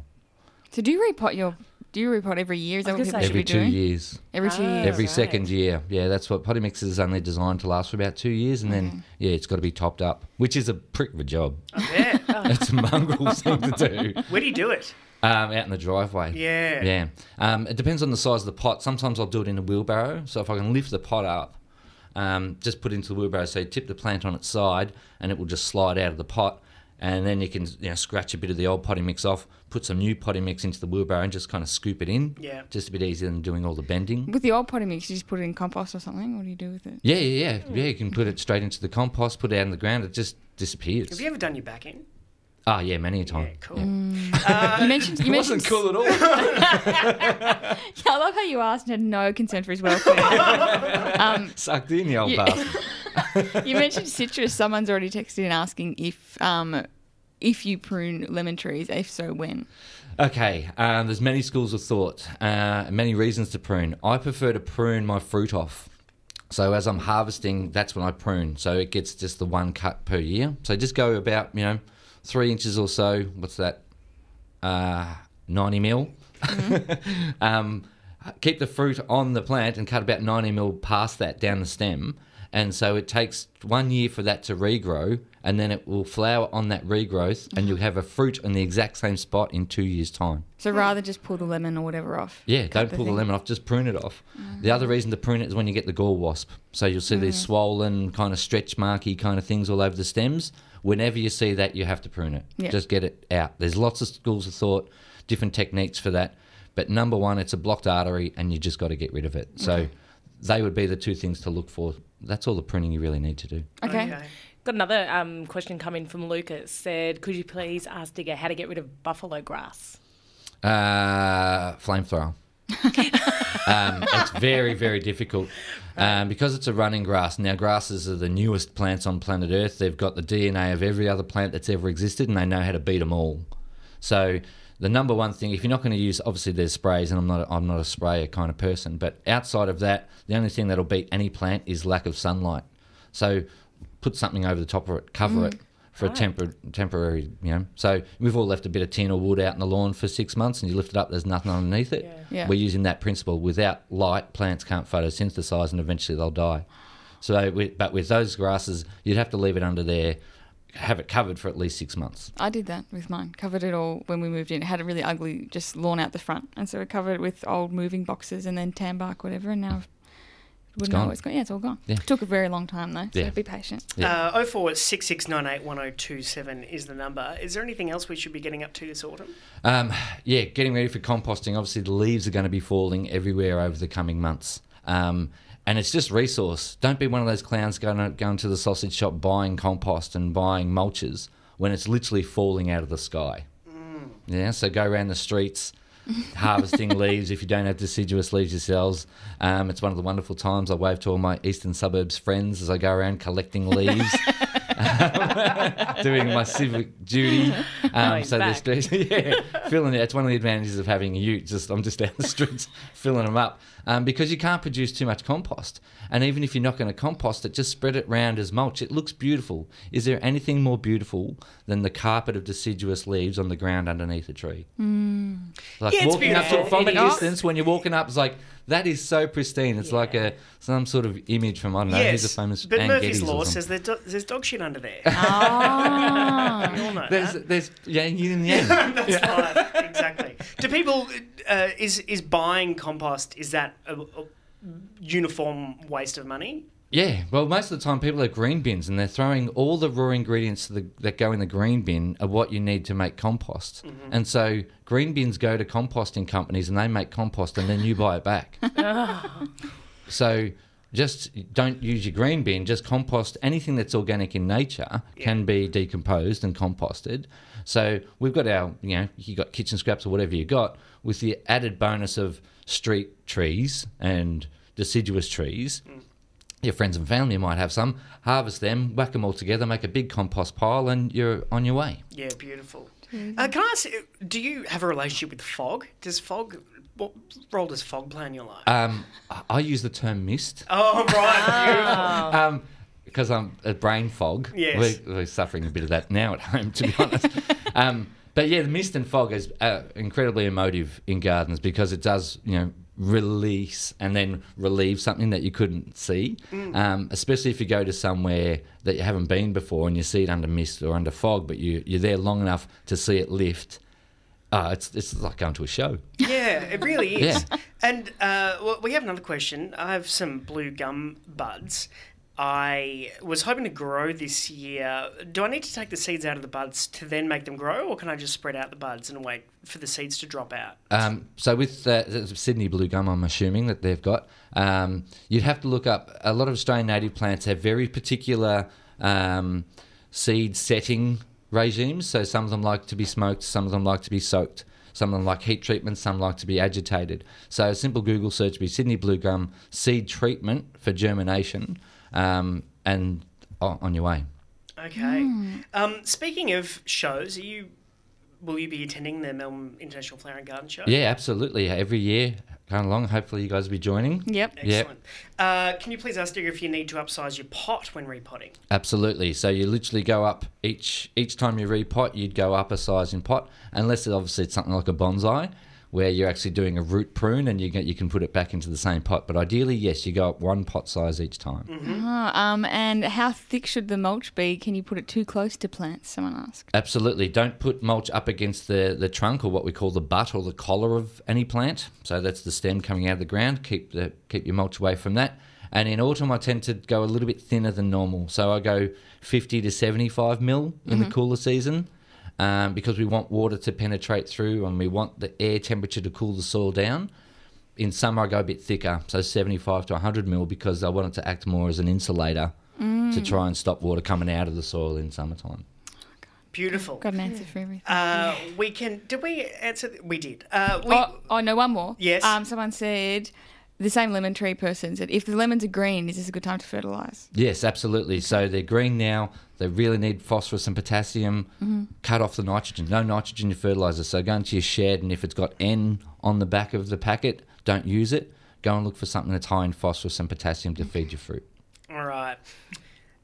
So do you repot your? Do you repot every year? Is that what people gonna should Every be two doing? years. Every two Ah. years. Every right. second year. Yeah, that's what potty mix is only designed to last for about two years, and then yeah, it's got to be topped up, which is a prick of a job. Yeah. it's a mongrel thing to do. Where do you do it? Um, out in the driveway. Yeah. Yeah. Um, it depends on the size of the pot. Sometimes I'll do it in a wheelbarrow. So if I can lift the pot up, um, just put it into the wheelbarrow. So you tip the plant on its side, and it will just slide out of the pot. And then you can you know scratch a bit of the old potting mix off, put some new potting mix into the wheelbarrow, and just kind of scoop it in. Yeah. Just a bit easier than doing all the bending. With the old potting mix, you just put it in compost or something. What do you do with it? Yeah, yeah, yeah. Yeah, you can put it straight into the compost, put it out in the ground, it just disappears. Have you ever done your back in? Oh, ah, yeah, many a time. cool. Mm. Uh, you mentioned. You It wasn't cool at all. yeah, I love how you asked and had no concern for his welfare. um, Sucked in, the old Yeah. bastard. you mentioned citrus. Someone's already texted in asking if um, if you prune lemon trees. If so, when? Okay, um, there's many schools of thought, uh, many reasons to prune. I prefer to prune my fruit off. So as I'm harvesting, that's when I prune. So it gets just the one cut per year. So just go about, you know, three inches or so. What's that? Uh, 90 mil. um, keep the fruit on the plant and cut about 90 mil past that down the stem. And so it takes one year for that to regrow, and then it will flower on that regrowth, and you'll have a fruit in the exact same spot in two years' time. So rather just pull the lemon or whatever off. Yeah, don't the pull the thing. lemon off, just prune it off. Mm. The other reason to prune it is when you get the gall wasp. So you'll see these mm. swollen, kind of stretch marky kind of things all over the stems. Whenever you see that, you have to prune it. Yeah. Just get it out. There's lots of schools of thought, different techniques for that. But number one, it's a blocked artery and you just got to get rid of it. So they would be the two things to look for. That's all the pruning you really need to do. Okay. Got another um, question coming from Lucas. Said, could you please ask Digger how to get rid of buffalo grass? Uh, flamethrower. um, it's very, very difficult um, because it's a running grass. Now, grasses are the newest plants on planet Earth. They've got the DNA of every other plant that's ever existed, and they know how to beat them all. So, the number one thing, if you're not going to use, obviously there's sprays, and I'm not, I'm not a sprayer kind of person, but outside of that, the only thing that'll beat any plant is lack of sunlight. So, put something over the top of it, cover it mm. for a tempor- temporary, you know. So we've all left a bit of tin or wood out in the lawn for six months, and you lift it up, there's nothing underneath it. Yeah. Yeah. We're using that principle. Without light, plants can't photosynthesize, and eventually they'll die. So, with, but with those grasses, you'd have to leave it under there, have it covered for at least six months. I did that with mine. Covered it all when we moved in. It had a really ugly just lawn out the front, and so we covered it with old moving boxes and then tan bark, whatever. And now I wouldn't know gone. it's gone. Yeah, it's all gone. Yeah. Took a very long time though. So Yeah. be patient. Yeah. Uh, 0466981027 is the number. Is there anything else we should be getting up to this autumn? Um, yeah, getting ready for composting. Obviously, the leaves are going to be falling everywhere over the coming months. Um, and it's just resource. Don't be one of those clowns going, going to the sausage shop buying compost and buying mulches when it's literally falling out of the sky. Yeah, so go around the streets harvesting leaves if you don't have deciduous leaves yourselves. Um, it's one of the wonderful times I wave to all my eastern suburbs friends as I go around collecting leaves. doing my civic duty. Um, so back. streets, yeah, filling it. It's one of the advantages of having a ute. Just I'm just down the streets filling them up um, because you can't produce too much compost. And even if you're not going to compost it, just spread it round as mulch. It looks beautiful. Is there anything more beautiful than the carpet of deciduous leaves on the ground underneath a tree? Like Yeah, it's walking up to beautiful. it from a It is. distance when you're walking up, it's like that is so pristine. It's like a some sort of image from I don't know. Who's a famous but Ann Murphy's Geddes Law says there do- there's dog shit under there. Ah. we all know There's, that. there's yeah, yin and yang. That's right, exactly. Do people uh, is is buying compost? Is that a, a uniform waste of money? Yeah, well, most of the time people have green bins and they're throwing all the raw ingredients to the, that go in the green bin are what you need to make compost. Mm-hmm. And so green bins go to composting companies and they make compost and then you buy it back. so just don't use your green bin, just compost anything that's organic in nature can be decomposed and composted. So we've got our, you know, you got kitchen scraps or whatever you got with the added bonus of street trees and deciduous trees mm-hmm. Your friends and family might have some. Harvest them, whack them all together, make a big compost pile, and you're on your way. Yeah, beautiful. Uh, can I ask? Do you have a relationship with fog? Does fog? What role does fog play in your life? Um, I- I use the term mist oh right, um, because I'm a brain fog. Yes. We're, we're suffering a bit of that now at home, to be honest. um, but yeah, the mist and fog is uh, incredibly emotive in gardens because it does, you know, release and then relieve something that you couldn't see. Um, especially if you go to somewhere that you haven't been before and you see it under mist or under fog, but you, you're there long enough to see it lift. Uh, it's, it's like going to a show. Yeah, it really is. Yeah. And uh, well, we have another question. I have some blue gum buds. I was hoping to grow this year. Do I need to take the seeds out of the buds to then make them grow, or can I just spread out the buds and wait for the seeds to drop out? Um, so with uh, Sydney blue gum, I'm assuming that they've got, um, you'd have to look up. A lot of Australian native plants have very particular um, seed setting regimes. So some of them like to be smoked, some of them like to be soaked, some of them like heat treatment, some like to be agitated. So a simple Google search would be Sydney blue gum seed treatment for germination, um, and on your way. Okay. Hmm. Um, speaking of shows, are you will you be attending the Melbourne International Flower and Garden Show? Yeah, absolutely. Every year, going along. Hopefully, you guys will be joining. Yep. Yep. Excellent. Uh, can you please ask Digger if you need to upsize your pot when repotting? Absolutely. So you literally go up each each time you repot, you'd go up a size in pot, unless it obviously it's something like a bonsai, where you're actually doing a root prune and you get you can put it back into the same pot. But ideally, yes, you go up one pot size each time. Ah, um, and how thick should the mulch be? Can you put it too close to plants? Someone asked. Absolutely. Don't put mulch up against the, the trunk or what we call the butt or the collar of any plant. So that's the stem coming out of the ground. Keep the keep your mulch away from that. And in autumn, I tend to go a little bit thinner than normal. So I go 50 to 75 mil in the cooler season um, because we want water to penetrate through and we want the air temperature to cool the soil down. In summer, I go a bit thicker, so 75 to 100 mil because I want it to act more as an insulator to try and stop water coming out of the soil in summertime. Beautiful. Got an answer for everything. Uh, we can. Did we answer? th- We did. Uh, we, oh, oh no, one more. Yes. Um, someone said the same lemon tree person said if the lemons are green, is this a good time to fertilise? Yes, absolutely. So they're green now. They really need phosphorus and potassium. Mm-hmm. Cut off the nitrogen. No nitrogen in your fertilizer. So go into your shed, and if it's got N on the back of the packet, don't use it. Go and look for something that's high in phosphorus and potassium to feed your fruit. all right.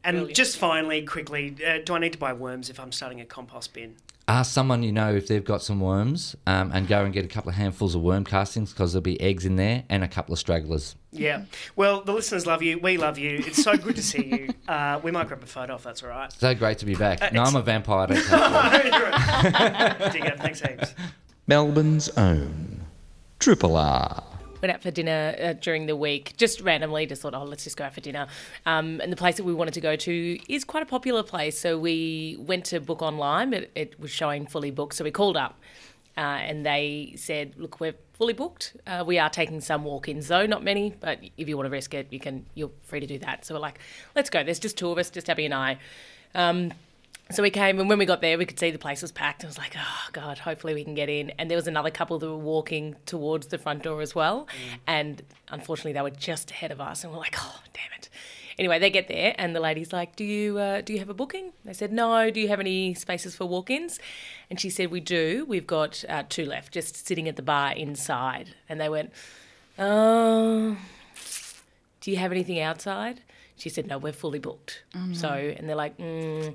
And just finally, quickly, uh, do I need to buy worms if I'm starting a compost bin? Ask someone you know if they've got some worms, um, and go and get a couple of handfuls of worm castings because there'll be eggs in there and a couple of stragglers. Yeah. Well, the listeners love you. We love you. It's so good to see you. Uh, we might grab a photo if that's all right. So great to be back. Uh, no, I'm a vampire. I don't take photos. Digger, thanks heaps. Melbourne's own Triple R. went out for dinner uh, during the week, just randomly, just thought, oh, let's just go out for dinner. Um, and the place that we wanted to go to is quite a popular place. So we went to book online, it was showing fully booked. So we called up uh, and they said, look, we're fully booked. Uh, we are taking some walk-ins though, not many, but if you want to risk it, you can, you're free to do that. So we're like, let's go. There's just two of us, just Abby and I. Um, so we came, and when we got there, we could see the place was packed. I was like, oh, God, hopefully we can get in. And there was another couple that were walking towards the front door as well. And unfortunately, they were just ahead of us. And we're like, oh, damn it. Anyway, they get there, and the lady's like, "Do you uh, do you have a booking?" They said, "No." Do you have any spaces for walk-ins? And she said, "We do. We've got uh, two left, just sitting at the bar inside." And they went, "Oh, do you have anything outside?" She said, "No, we're fully booked." So, and they're like, mm.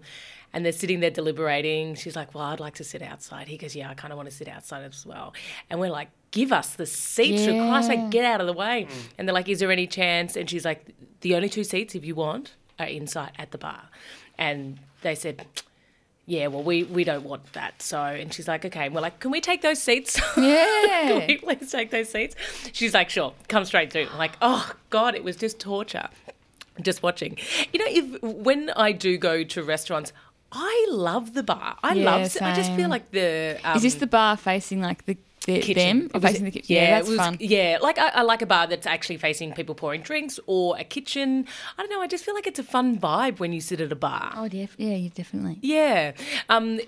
And they're sitting there deliberating. She's like, "Well, I'd like to sit outside." He goes, "Yeah, I kind of want to sit outside as well." And we're like, "Give us the seats, for Christ's sake, get out of the way!" Mm. And they're like, "Is there any chance?" And she's like, "The only two seats, if you want, are inside at the bar." And they said. Yeah, well, we, we don't want that. So, and she's like, okay. And we're like, can we take those seats? Yeah. can we please take those seats? She's like, sure, come straight through. I'm like, oh, God, it was just torture just watching. You know, if when I do go to restaurants, I love the bar. I Yeah, love. I just feel like the. Um, is this the bar facing like the, the kitchen? them or facing the kitchen? Yeah, that's it was, fun. Yeah, like I, I like a bar that's actually facing people pouring drinks or a kitchen. I don't know. I just feel like it's a fun vibe when you sit at a bar. Oh, def- yeah, you definitely. Yeah. Um,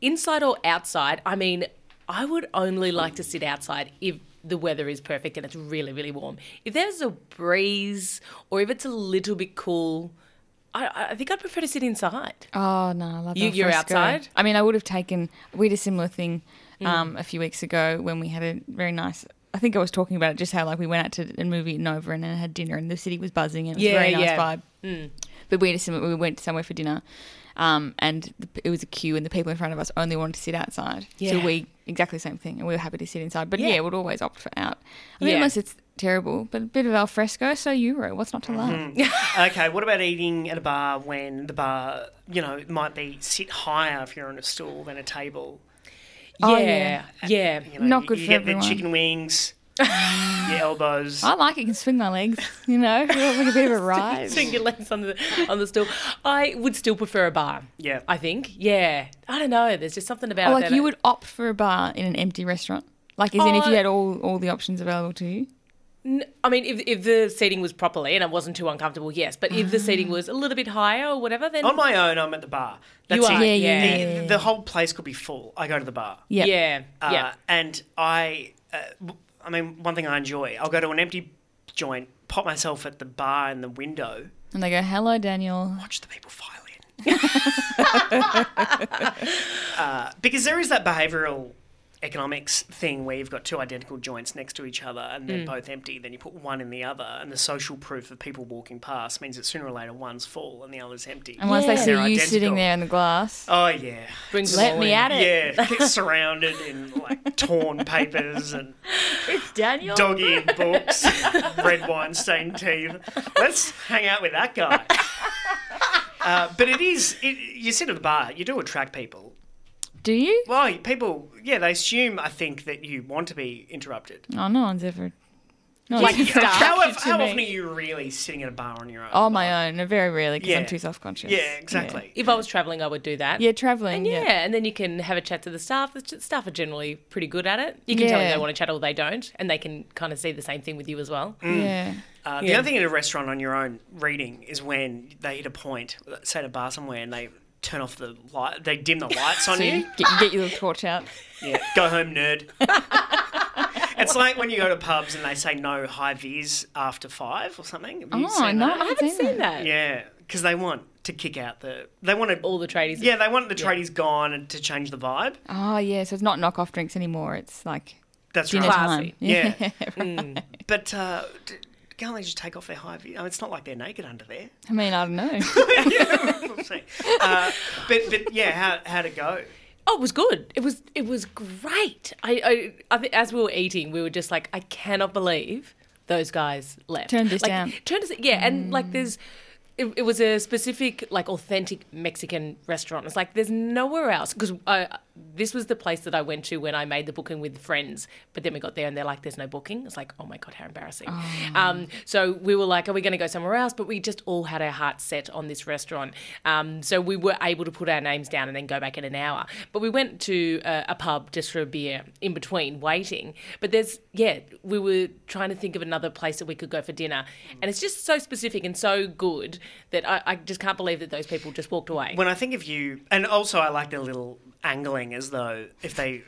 inside or outside, I mean, I would only like to sit outside if the weather is perfect and it's really, really warm. If there's a breeze or if it's a little bit cool, I, I think I'd prefer to sit inside. Oh no, I love You- you're fresco. outside? I mean, I would have taken. We had a similar thing Mm. um, a few weeks ago when we had a very nice. I think I was talking about it just how like we went out to a movie at Nova and then had dinner and the city was buzzing and it was Yeah, a very nice yeah. vibe. Mm. But we had a similar. We went somewhere for dinner, um, and the, it was a queue, and the people in front of us only wanted to sit outside. Yeah. So we exactly the same thing, and we were happy to sit inside. But Yeah. yeah, we'd always opt for out. I mean, Yeah. unless it's terrible, but a bit of al fresco, so euro. What's not to love? Mm-hmm. okay, what about eating at a bar when the bar, you know, it might be sit higher if you're on a stool than a table? Oh, yeah, yeah. You know, Not you- good you for get everyone. the chicken wings, your elbows. I like it. Can swing my legs. You know, feel like a bit of a ride. Swing your legs on the on the stool. I would still prefer a bar. Yeah. I think. Yeah. I don't know. There's just something about Or it. like that you I- would opt for a bar in an empty restaurant. Like, as in, if Oh, you had all, all the options available to you. N- I mean, if, if the seating was properly and it wasn't too uncomfortable, yes. But if the seating Ah. was a little bit higher or whatever, then On my own, I'm at the bar. You are, it. Yeah, yeah, The- yeah. The, whole place could be full. I go to the bar. Yep. yeah, Uh, yeah. And I, uh, w- I mean, one thing I enjoy, I'll go to an empty joint, pop myself at the bar in the window, And they go, hello, Daniel. watch the people file in. uh, because there is that behavioural economics thing where you've got two identical joints next to each other and they're Mm. both empty, then you put one in the other, and the social proof of people walking past means that sooner or later one's full and the other's empty. And once they see They're you sitting there in the glass, Oh yeah, Brings It's- let me in. at it. Yeah, get surrounded in like torn papers and It's Daniel. dog-eared books, red wine stained teeth. Let's hang out with that guy. Uh, but it is, it, you sit at the bar, you do attract people. Do you? Well, people, yeah, they assume, I think, that you want to be interrupted. Oh, no one's ever. No Like, one's ever how, attracted to how me. often are you really sitting at a bar on your own? Oh, my own. Very rarely because I'm Yeah. too self conscious. Yeah, exactly. If I was traveling, I would do that. Yeah, traveling. And yeah, Yeah. and then you can have a chat to the staff. The ch- staff are generally pretty good at it. You can tell if Yeah. they want to chat or they don't, and they can kind of see the same thing with you as well. Yeah. Uh, the Yeah. other thing in a restaurant on your own reading is when they hit a point, say at a bar somewhere, and they turn off the light, they dim the lights on So you. you get, get your little torch out. Yeah, go home, nerd. it's like when you go to pubs and they say no high vis after five or something. Have you Oh, seen no, that? I haven't seen that. Yeah, because they want to kick out the. They want. All the tradies. Yeah, they want the Yeah. tradies gone and to change the vibe. Oh, yeah. So it's not knockoff drinks anymore. It's like That's dinner right. time. Classy. Yeah. Mm. But uh, d- can't they just take off their high view? I mean, it's not like they're naked under there. I mean, I don't know. We'll see. Uh, but but yeah, how how'd it go? Oh, it was good. It was it was great. I I, I think as we were eating, we were just like, I cannot believe those guys left. Turned us like, down. Turned us, yeah. And like, there's. It, it was a specific, like, authentic Mexican restaurant. It's like there's nowhere else because this was the place that I went to when I made the booking with friends. But then we got there and they're like, "There's no booking." It's like, oh my god, how embarrassing. Um, so we were like, "Are we going to go somewhere else?" But we just all had our hearts set on this restaurant. Um, so we were able to put our names down and then go back in an hour. But we went to a, a pub just for a beer in between waiting. But there's yeah, we were trying to think of another place that we could go for dinner, and it's just so specific and so good that I, I just can't believe that those people just walked away. When I think of you, and also I like the little angling as though if they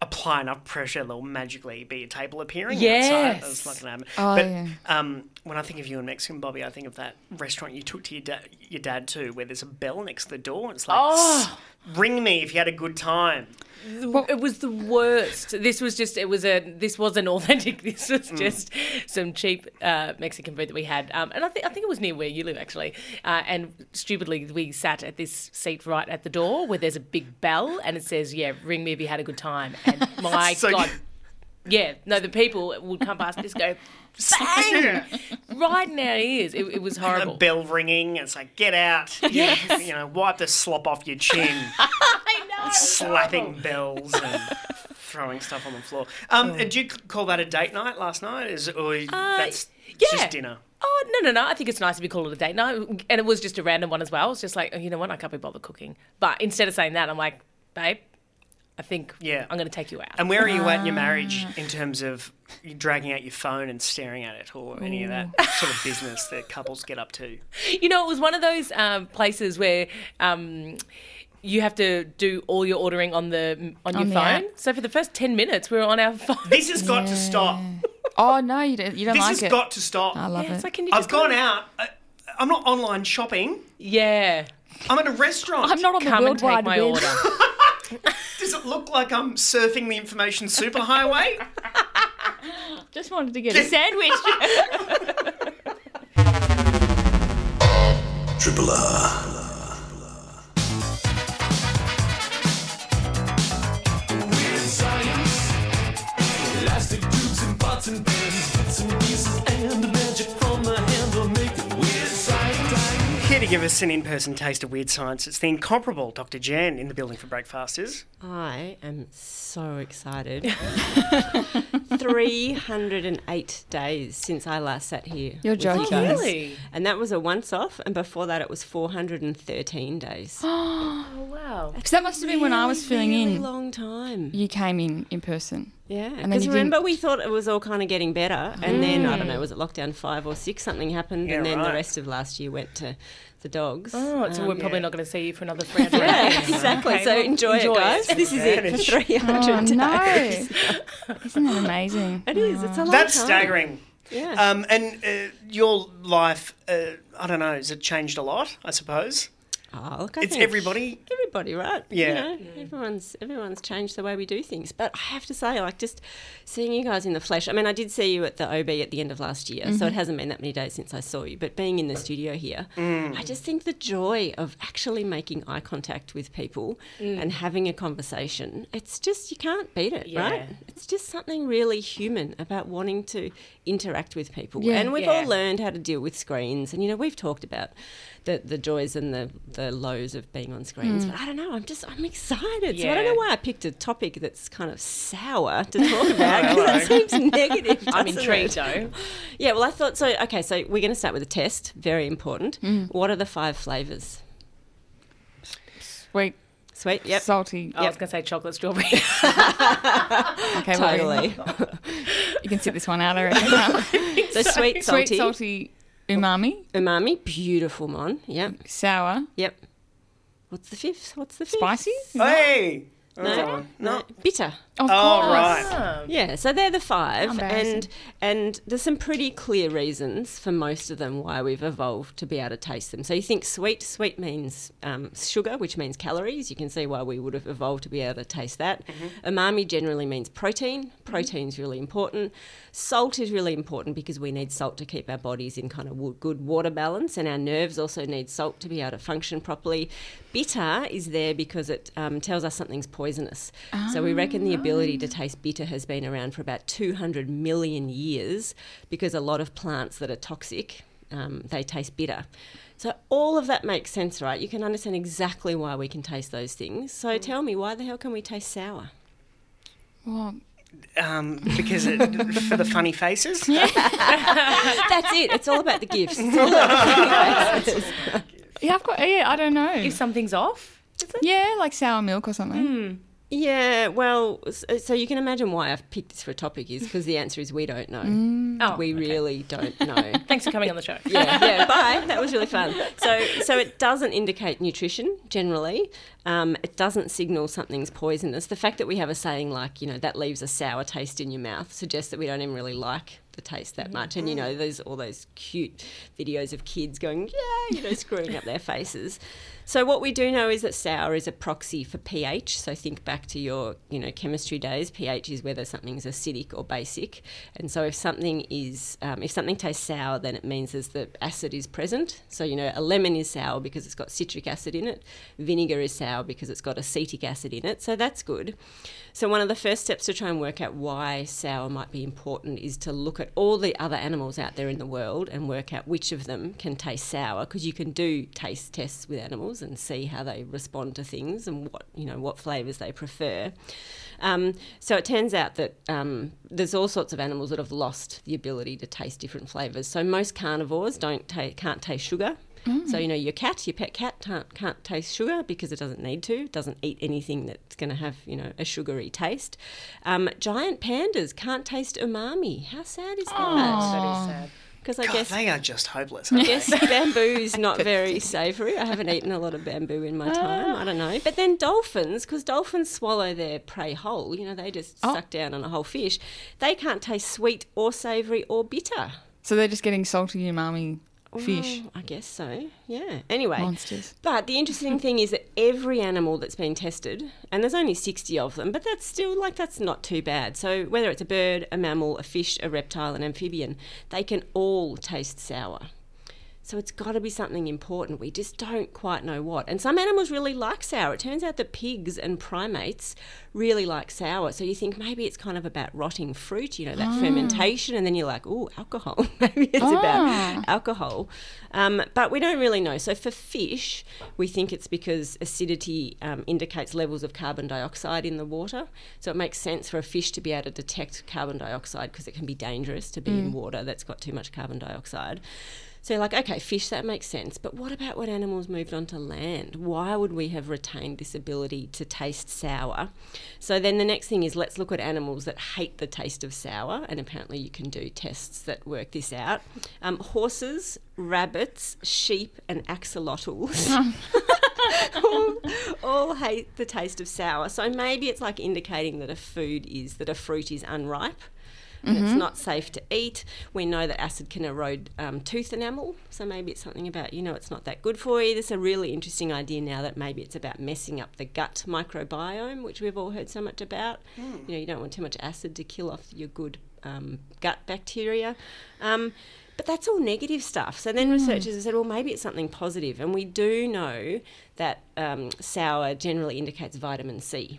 apply enough pressure, they'll magically be a table appearing Yes. outside. That's not going to happen. Oh, but yeah. um, when I think of you and Mexican Bobby, I think of that restaurant you took to your, da- your dad to, where there's a bell next to the door, and it's like, Oh. Ring me if you had a good time. it was the worst. This was just. It was a. This wasn't authentic. This was just some cheap uh, Mexican food that we had. Um, and I think I think it was near where you live actually. Uh, and stupidly, we sat at this seat right at the door where there's a big bell and it says, "Yeah, ring me if you had a good time." And my So God. Yeah, no, the people would come past and just go, bang, right in our ears. It, it was A horrible. bell ringing, it's like, get out. Yes. You know, wipe the slop off your chin. I know. slapping horrible. bells and throwing stuff on the floor. Um, Did you call that a date night last night? Is or that's yeah. just dinner? Oh no no no! I think it's nice if you call it a date night, and it was just a random one as well. It's just like oh, you know what, I can't be bothered cooking. But instead of saying that, I'm like, babe, I think Yeah. I'm going to take you out. And where are you at in your marriage in terms of dragging out your phone and staring at it, or any of that sort of business that couples get up to? you know, it was one of those um, places where. Um, you have to do all your ordering on the on your the phone. app. So for the first ten minutes, we were on our phone. This has got to stop. Oh, no, you don't, you don't This like has got to stop. I love Yeah, it. it's like, can you I've just go- gone out. I, I'm not online shopping. Yeah, I'm at a restaurant. I'm not on the come and take Wide my order. Does it look like I'm surfing the information superhighway? Just wanted to get a sandwich. Triple R. And pots bits and pieces, and the magic from the handle Here to give us an in-person taste of weird science, it's the incomparable Dr. Jen in the building for breakfasters. I am so excited. 308 days since I last sat here. You're with you joking. guys. Really? And that was a once off, and before that it was 413 days. Oh wow. Because that must have been when I was filling really in. long time. You came in in person. Yeah, And then because you remember didn't- we thought it was all kind of getting better, and then I don't know, was it lockdown five or six? Something happened, Yeah, and then the rest of last year went to the dogs. Oh, so we're Um, probably not going to see you for another 300 yeah, days. exactly. Okay, so well, enjoy, enjoy it, guys. it. This is it for Advantage. 300 Oh, no. days. Isn't that amazing? It is. It's a long That's time. staggering. Yeah. Um, and uh, your life, uh, I don't know, has it changed a lot? I suppose Oh, look, I it's think everybody. everybody, right? Yeah. You know, everyone's everyone's changed the way we do things. But I have to say, like just seeing you guys in the flesh. I mean, I did see you at the OB at the end of last year, so it mm-hmm. hasn't been that many days since I saw you. But being in the studio here, mm. I just think the joy of actually making eye contact with people mm. and having a conversation. It's just you can't beat it, Yeah. right? It's just something really human about wanting to interact with people. Yeah. and we've Yeah. all learned how to deal with screens. And you know, we've talked about the, the joys and the, the lows of being on screens. Mm. But I don't know, I'm just I'm excited. Yeah. So I don't know why I picked a topic that's kind of sour to talk about because that seems negative. I'm intrigued it? though. Yeah, well I thought so okay, so we're gonna start with a test, very important. Mm. What are the five flavours? Sweet, Sweet, yep. salty. I was going to say chocolate strawberry. Okay, well, Totally. you can sit this one out, I reckon. so sweet, salty, Sweet, salty, umami, umami, beautiful mon. Yep. sour, Yep. What's the fifth? What's the fifth? spicy. Hey, No, no, bitter. Of oh course. right. Yeah, so they're the five, and and there's some pretty clear reasons for most of them why we've evolved to be able to taste them. So you think sweet, sweet means um, sugar, which means calories. You can see why we would have evolved to be able to taste that. Umami generally means protein. Protein's really important. Salt is really important because we need salt to keep our bodies in kind of good water balance, and our nerves also need salt to be able to function properly. Bitter is there because it um, tells us something's poisonous. So we reckon the ability to taste bitter has been around for about 200 million years because a lot of plants that are toxic, um, they taste bitter. So all of that makes sense, right? You can understand exactly why we can taste those things. So tell me, why the hell can we taste sour? Well, Um, because it, for the funny faces. That's it. It's all about the gifts. It's all about the funny faces. yeah, I've got. Yeah, I don't know. if something's off, Yeah, like sour milk or something. Hmm. Yeah, well, s- uh, so you can imagine why I've picked this for a topic is because the answer is we don't know. Mm. Oh, we okay. really don't know. thanks for coming on the show. yeah, yeah. Bye. That was really fun. So, so it doesn't indicate nutrition generally. Um, it doesn't signal something's poisonous. The fact that we have a saying like, you know, that leaves a sour taste in your mouth suggests that we don't even really like the taste that much. And you mm. know, there's all those cute videos of kids going, yeah, you know, screwing up their faces. So what we do know is that sour is a proxy for pH. So think back to your, you know, chemistry days. pH is whether something's acidic or basic. And so if something is, um, if something tastes sour, then it means there's the acid is present. So you know, a lemon is sour because it's got citric acid in it. Vinegar is sour because it's got acetic acid in it. So that's good. So one of the first steps to try and work out why sour might be important is to look at all the other animals out there in the world and work out which of them can taste sour because you can do taste tests with animals and see how they respond to things and what you know what flavors they prefer. Um, so it turns out that um, there's all sorts of animals that have lost the ability to taste different flavors. So most carnivores don't ta- can't taste sugar. So you know your cat, your pet cat, can't, can't taste sugar because it doesn't need to. It doesn't eat anything that's going to have you know a sugary taste. Um, giant pandas can't taste umami. How sad is that? That is sad. Because I God, guess they are just hopeless. I guess bamboo is not very savoury. I haven't eaten a lot of bamboo in my time. I don't know. Ah. But then dolphins, because dolphins swallow their prey whole, you know, they just oh. suck down on a whole fish. They can't taste sweet or savoury or bitter. So they're just getting salty umami fish. Well, I guess so. Yeah. Anyway. Monsters. But the interesting thing is that every animal that's been tested, and there's only 60 of them, but that's still like that's not too bad. So whether it's a bird, a mammal, a fish, a reptile, an amphibian, they can all taste sour. So it's got to be something important. We just don't quite know what. And some animals really like sour. It turns out that pigs and primates really like sour. So you think maybe it's kind of about rotting fruit, you know, that Ah. fermentation, and then you're like, oh, alcohol. maybe it's Ah. about alcohol. Um, but we don't really know. So for fish, we think it's because acidity um, indicates levels of carbon dioxide in the water. So it makes sense for a fish to be able to detect carbon dioxide because it can be dangerous to be in Mm. water that's got too much carbon dioxide. So you're like, okay, fish, that makes sense. But what about when animals moved onto land? Why would we have retained this ability to taste sour? So then the next thing is let's look at animals that hate the taste of sour, and apparently you can do tests that work this out. Um, horses, rabbits, sheep, and axolotls all, all hate the taste of sour. So maybe it's like indicating that a food is that a fruit is unripe. And it's not safe to eat. We know that acid can erode um, tooth enamel, so maybe it's something about you know it's not that good for you. There's a really interesting idea now that maybe it's about messing up the gut microbiome, which we've all heard so much about. You know, you don't want too much acid to kill off your good um, gut bacteria. Um, but that's all negative stuff. So then researchers have said, well, maybe it's something positive. And we do know that um, sour generally indicates vitamin C.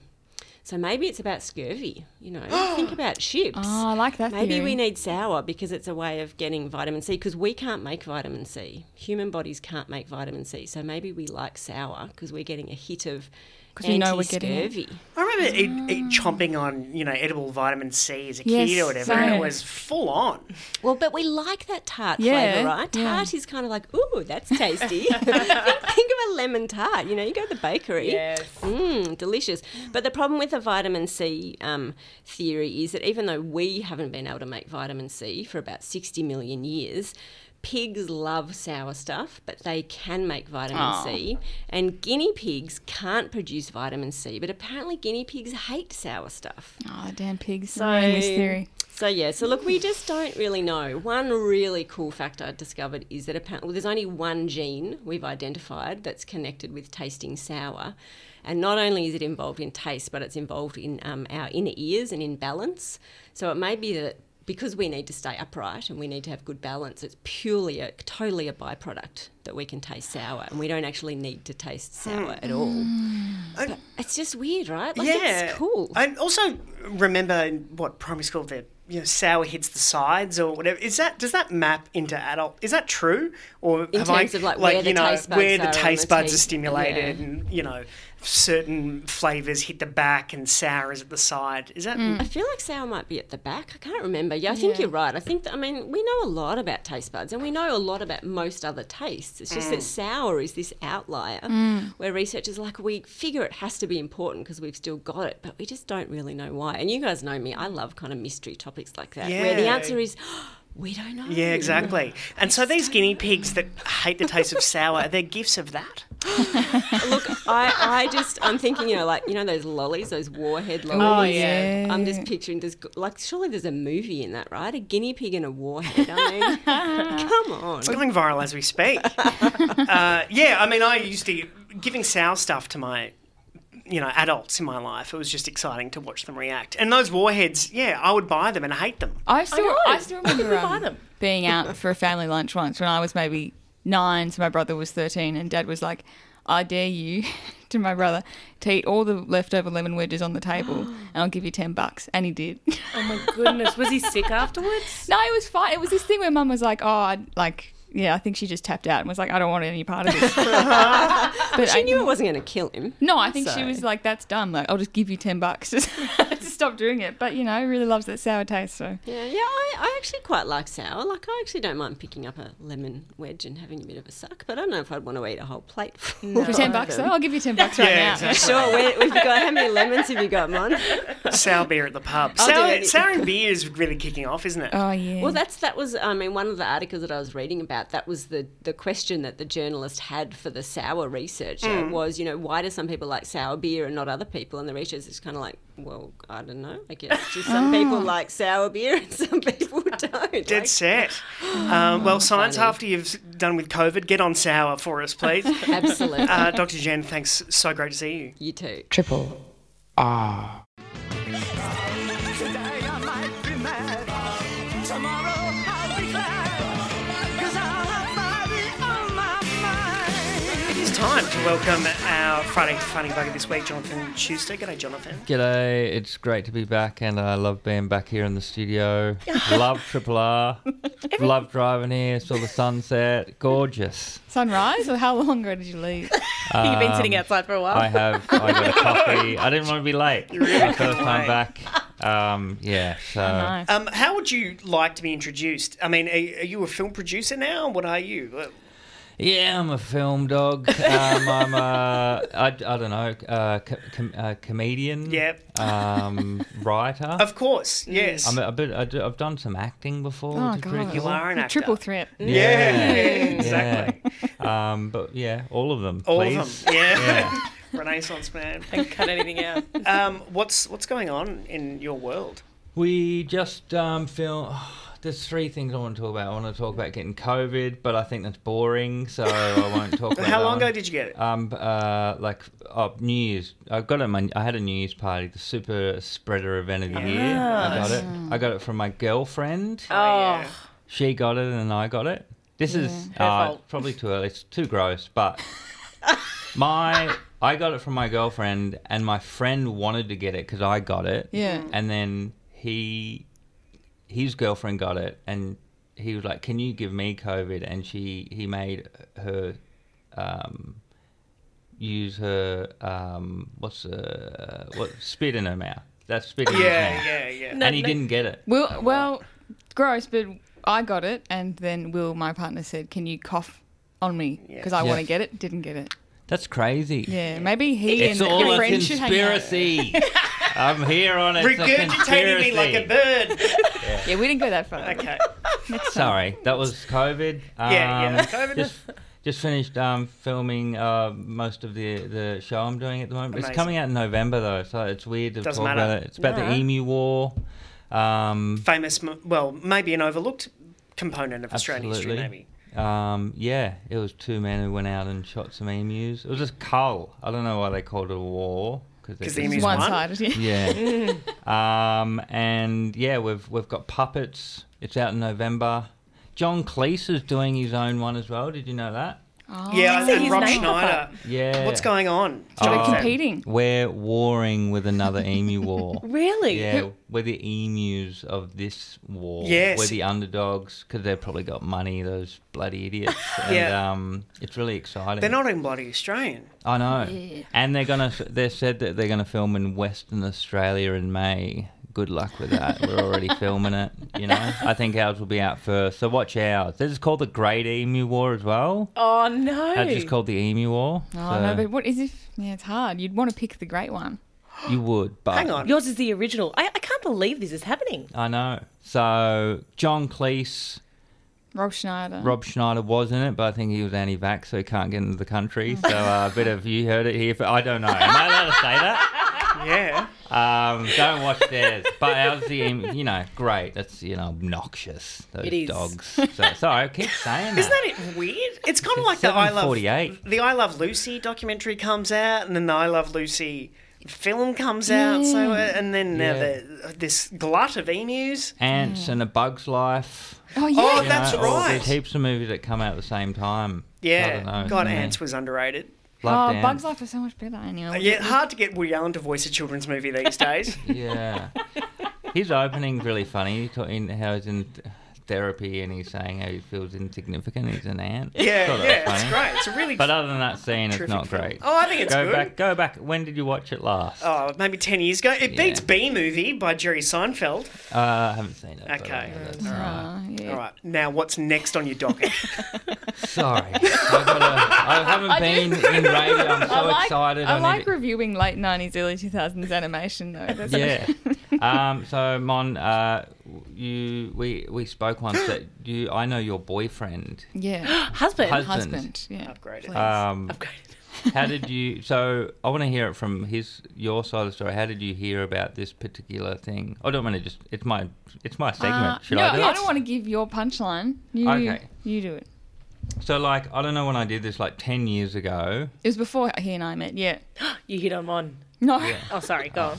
So maybe it's about scurvy. You know, think about ships. Oh, I like that Maybe theory. we need sour because it's a way of getting vitamin C because we can't make vitamin C. Human bodies can't make vitamin C. So maybe we like sour because we're getting a hit of 'Cause we know we're getting it. anti-scurvy. I remember eat, eat chomping on, you know, edible vitamin C as a kid Yes, or whatever, and it was full on. Well, but we like that tart Yeah, flavour, right? yeah. Tart is kind of like, ooh, that's tasty. think, think of a lemon tart. You know, you go to the bakery. Yes. Mmm, delicious. But the problem with the vitamin C um, theory is that even though we haven't been able to make vitamin C for about 60 million years, pigs love sour stuff, but they can make vitamin. C. And guinea pigs can't produce vitamin C, but apparently guinea pigs hate sour stuff. Oh, damn pigs. So, So, this theory. so yeah, so look, we just don't really know. One really cool fact I discovered is that apparently well, there's only one gene we've identified that's connected with tasting sour. And not only is it involved in taste, but it's involved in um, our inner ears and in balance. So it may be that because we need to stay upright and we need to have good balance, it's purely a totally a byproduct that we can taste sour, and we don't actually need to taste hmm. sour at all. Mm. But it's just weird, right? Like, yeah, it's cool. I also remember in what primary school the you know sour hits the sides or whatever. Is that does that map into adult? Is that true? Or In have terms I, of, like, where the you know taste buds where are the taste the buds are stimulated Yeah. and you know certain flavors hit the back and sour is at the side? Is that I feel like sour might be at the back. I can't remember. Yeah, I think Yeah. you're right. I think that, I mean we know a lot about taste buds, and we know a lot about most other tastes. It's just Mm. that sour is this outlier Mm. where researchers are like we figure it has to be important because we've still got it, but we just don't really know why. And you guys know me. I love kind of mystery topics like that, where the answer is. We don't know. Yeah, exactly. And so these guinea pigs that hate the taste of sour—they're they gifts of that? Look, I, I just, I'm thinking, you know, like, you know, those lollies, those warhead lollies. Oh, lollies. yeah. I'm just picturing this, like, surely there's a movie in that, right? A guinea pig and a warhead. I mean, come on. It's going viral as we speak. uh, yeah, I mean, I used to giving sour stuff to my, you know, adults in my life. It was just exciting to watch them react. And those warheads, yeah, I would buy them and hate them. I still, know. I, still Why remember did we buy um, them? being out for a family lunch once when I was maybe nine, so my brother was 13, and dad was like, I dare you to my brother to eat all the leftover lemon wedges on the table, and I'll give you 10 bucks. And he did. Oh my goodness, was he sick afterwards? No, it was fine. It was this thing where mum was like, oh, I'd, like, yeah, I think she just tapped out and was like, I don't want any part of this. but she I- knew it wasn't going to kill him. No, I think she was like, that's dumb. Like, I'll just give you 10 bucks just to stop doing it. But, you know, really loves that sour taste, so. Yeah, yeah, I, I actually quite like sour. Like, I actually don't mind picking up a lemon wedge and having a bit of a suck, but I don't know if I'd want to eat a whole plate. full For 10 bucks, though. I'll give you 10 bucks right Yeah, now. exactly. Sure, where, we've got, how many lemons have you got, Mon? sour beer at the pub. I'll Sour, sour and beer is really kicking off, isn't it? Oh, yeah. Well, that's that was. I mean, one of the articles that I was reading about that was the the question that the journalist had for the sour researcher Mm. was, you know, why do some people like sour beer and not other people? And the researcher is kind of like, well, I don't know. I guess just some people Oh. like sour beer and some people don't. Dead Like- set. Um, well, science, Funny. after you've done with COVID, get on sour for us, please. Absolutely. Uh, Dr. Jen, thanks. So great to see you. You too. Triple R. to welcome our Friday Funny Bugger this week, Jonathan Schuster. G'day, Jonathan. G'day, it's great to be back, and I love being back here in the studio. love Triple R. love driving here, saw the sunset. Gorgeous. Sunrise, or how long ago did you leave? You've been sitting Um, outside for a while. I have. I got a coffee. I didn't want to be late. You really My first time back. Um, yeah, so. Um, how would you like to be introduced? I mean, are, are you a film producer now? What are you? Yeah, I'm a film dog. Um, I'm a, I, I don't know, uh, com- uh, comedian. Yep. Um, writer. Of course, yes. I'm a, a bit. I do, I've done some acting before. Oh, which is pretty God. You cool. are an actor. Triple threat. Yeah, Yeah, exactly. yeah. Um, but yeah, all of them. All please. of them. Yeah. Yeah. Renaissance man. and cut anything out. Um, what's what's going on in your world? We just um, feel. There's three things I want to talk about. I want to talk about getting COVID, but I think that's boring, so I won't talk about. It. How that long one. ago did you get it? Um, uh, like oh, New Year's. I got it. My I had a New Year's party, the super spreader event of the year. I got it. I got it from my girlfriend. Oh, She got it, and I got it. This is Her uh, fault. probably too early. It's too gross, but my I got it from my girlfriend, and my friend wanted to get it because I got it. Yeah. And then he, his girlfriend got it, and he was like, "Can you give me COVID?" And she he made her, um, use her um, what's uh, what spit in her mouth. That's spit in his Yeah, mouth. yeah, yeah. Yeah. And he didn't get it. Well, well, gross, but I got it, and then Will, my partner, said, "Can you cough on me because I Yeah. want to get it." Didn't get it. That's crazy. Yeah, maybe he It's and all your a friend should hang conspiracy. I'm here on it. It's Regurgitating me like a bird. Yeah, we didn't go that far. Okay. Sorry, that was COVID. Um, Yeah, yeah, COVID. Just, just finished um, filming uh, most of the the show I'm doing at the moment. It's coming out in November though, so it's weird to Doesn't talk matter. about it. It's about No. the Emu War. Um, Famous, well, maybe an overlooked component of Australian history, Absolutely. maybe. Um, yeah, it was two men who went out and shot some emus. It was just cull. I don't know why they called it a war. 'Cause they the just- emus won? One-sided, yeah. Yeah. um, and yeah, we've we've got puppets. It's out in November. John Cleese is doing his own one as well. Did you know that? Oh. Yeah, see and his Rob Schneider. Yeah. What's going on? So we're Oh. competing. We're warring with another emu war. really? Yeah, we're the emus of this war. Yes. We're the underdogs because they've probably got money, those bloody idiots. And Yeah. um, it's really exciting. They're not even bloody Australian. I know. Yeah. And they're gonna. They said that they're gonna film in Western Australia in May. Good luck with that. We're already filming it. You know. I think ours will be out first. So watch ours. This is called the Great Emu War as well. Oh no. That's just called the Emu War. Oh so no, but what is if? Yeah, it's hard. You'd want to pick the great one. you would, but Hang on. Yours is the original. I, I can't believe this is happening. I know. So John Cleese, Rob Schneider. Rob Schneider was in it, but I think he was anti-vax, so he can't get into the country. So uh, a bit of you heard it here. But I don't know. Am I allowed to say that? Yeah. Um, don't watch theirs. But ours, the you know, great. That's you know, obnoxious. Those It is. dogs. So, sorry, I keep saying that. Isn't that it weird? It's kind of like the I Love 7:48. the I Love Lucy documentary comes out, and then the I Love Lucy film comes out. So, uh, and then now Yeah. the, this glut of emus. Antz and a Bug's Life. Oh yeah. Oh, that's know, all- right. There's heaps of movies that come out at the same time. Yeah. God, Yeah. Antz was underrated. Loved oh, Bugs Life is so much better. Anyway. Uh, yeah, hard to get Woody Allen to voice a children's movie these days. Yeah. His opening's really funny. He's talking how he's in th- therapy and he's saying how he feels insignificant. He's an ant. Yeah, Thought that yeah, was it's great. It's a really But other than that scene, it's terrific not film. great. Oh, I think it's go good. back. Go back. When did you watch it last? Oh, maybe 10 years ago. It Yeah. beats Bee Movie by Jerry Seinfeld. Uh, I haven't seen it. Okay. uh, that's all right. Oh, yeah. All right. Now, what's next on your docket? Sorry, I, gotta, I haven't I been do- in radio. I'm so I like, excited. I need like to- reviewing late nineties, early two thousands animation though. That's yeah. um, so Mon, uh, you we we spoke once that you I know your boyfriend. yeah. Husband. Husband. Husband. Yeah. Upgraded. Please. Um, Upgraded. how did you? So I want to hear it from his your side of the story. How did you hear about this particular thing? I don't want to just. It's my it's my segment. Uh, Should no, I do I don't want to give your punchline. You, Okay. You do it. So, like, I don't know when I did this, like 10 years ago. It was before he and I met. Yeah. you hit him on No. Oh, sorry. Go on.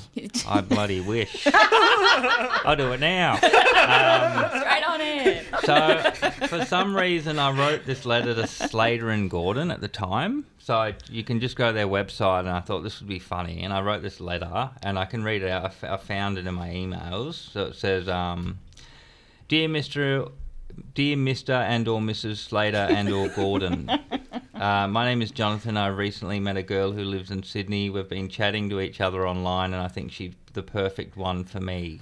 I bloody wish. I'll do it now. Um, Straight on in. so, for some reason, I wrote this letter to Slater and Gordon at the time. So, I, you can just go to their website, and I thought this would be funny. And I wrote this letter, and I can read it out. I, f- I found it in my emails. So, it says, um, Dear Mr. Dear Mr. and or Mrs. Slater and or Gordon, uh, my name is Jonathan. I recently met a girl who lives in Sydney. We've been chatting to each other online, and I think she's the perfect one for me.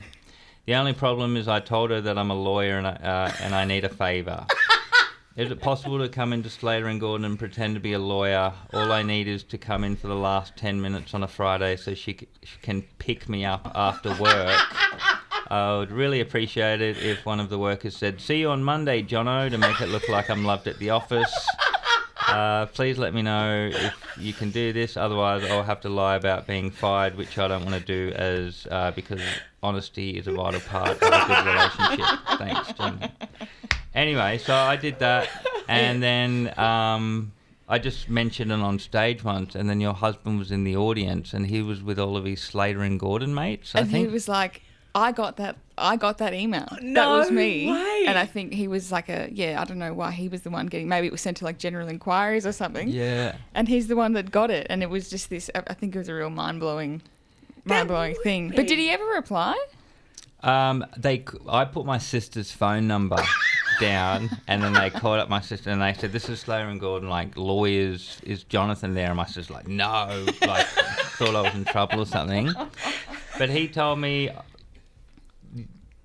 The only problem is I told her that I'm a lawyer and I, uh, and I need a favour. Is it possible to come into Slater and Gordon and pretend to be a lawyer? All I need is to come in for the last 10 minutes on a Friday so she, c- she can pick me up after work. I would really appreciate it if one of the workers said, See you on Monday, Jono, to make it look like I'm loved at the office. Uh, please let me know if you can do this. Otherwise, I'll have to lie about being fired, which I don't want to do, as uh, because honesty is a vital part of a good relationship. Thanks, Jim. Anyway, so I did that, and then um, I just mentioned it on stage once, and then your husband was in the audience, and he was with all of his Slater and Gordon mates. I and think he was like, I got that. I got that email. that was me. way. And I think he was like a yeah. I don't know why he was the one getting. Maybe it was sent to like general inquiries or something. Yeah. And he's the one that got it. And it was just this. I I think it was a real mind blowing, mind blowing thing. But did he ever reply? Um, they, I put my sister's phone number down, and then they called up my sister, and they said, "This is Slater and Gordon. Like lawyers, is Jonathan there?" And my sister's like, "No," like thought I was in trouble or something. But he told me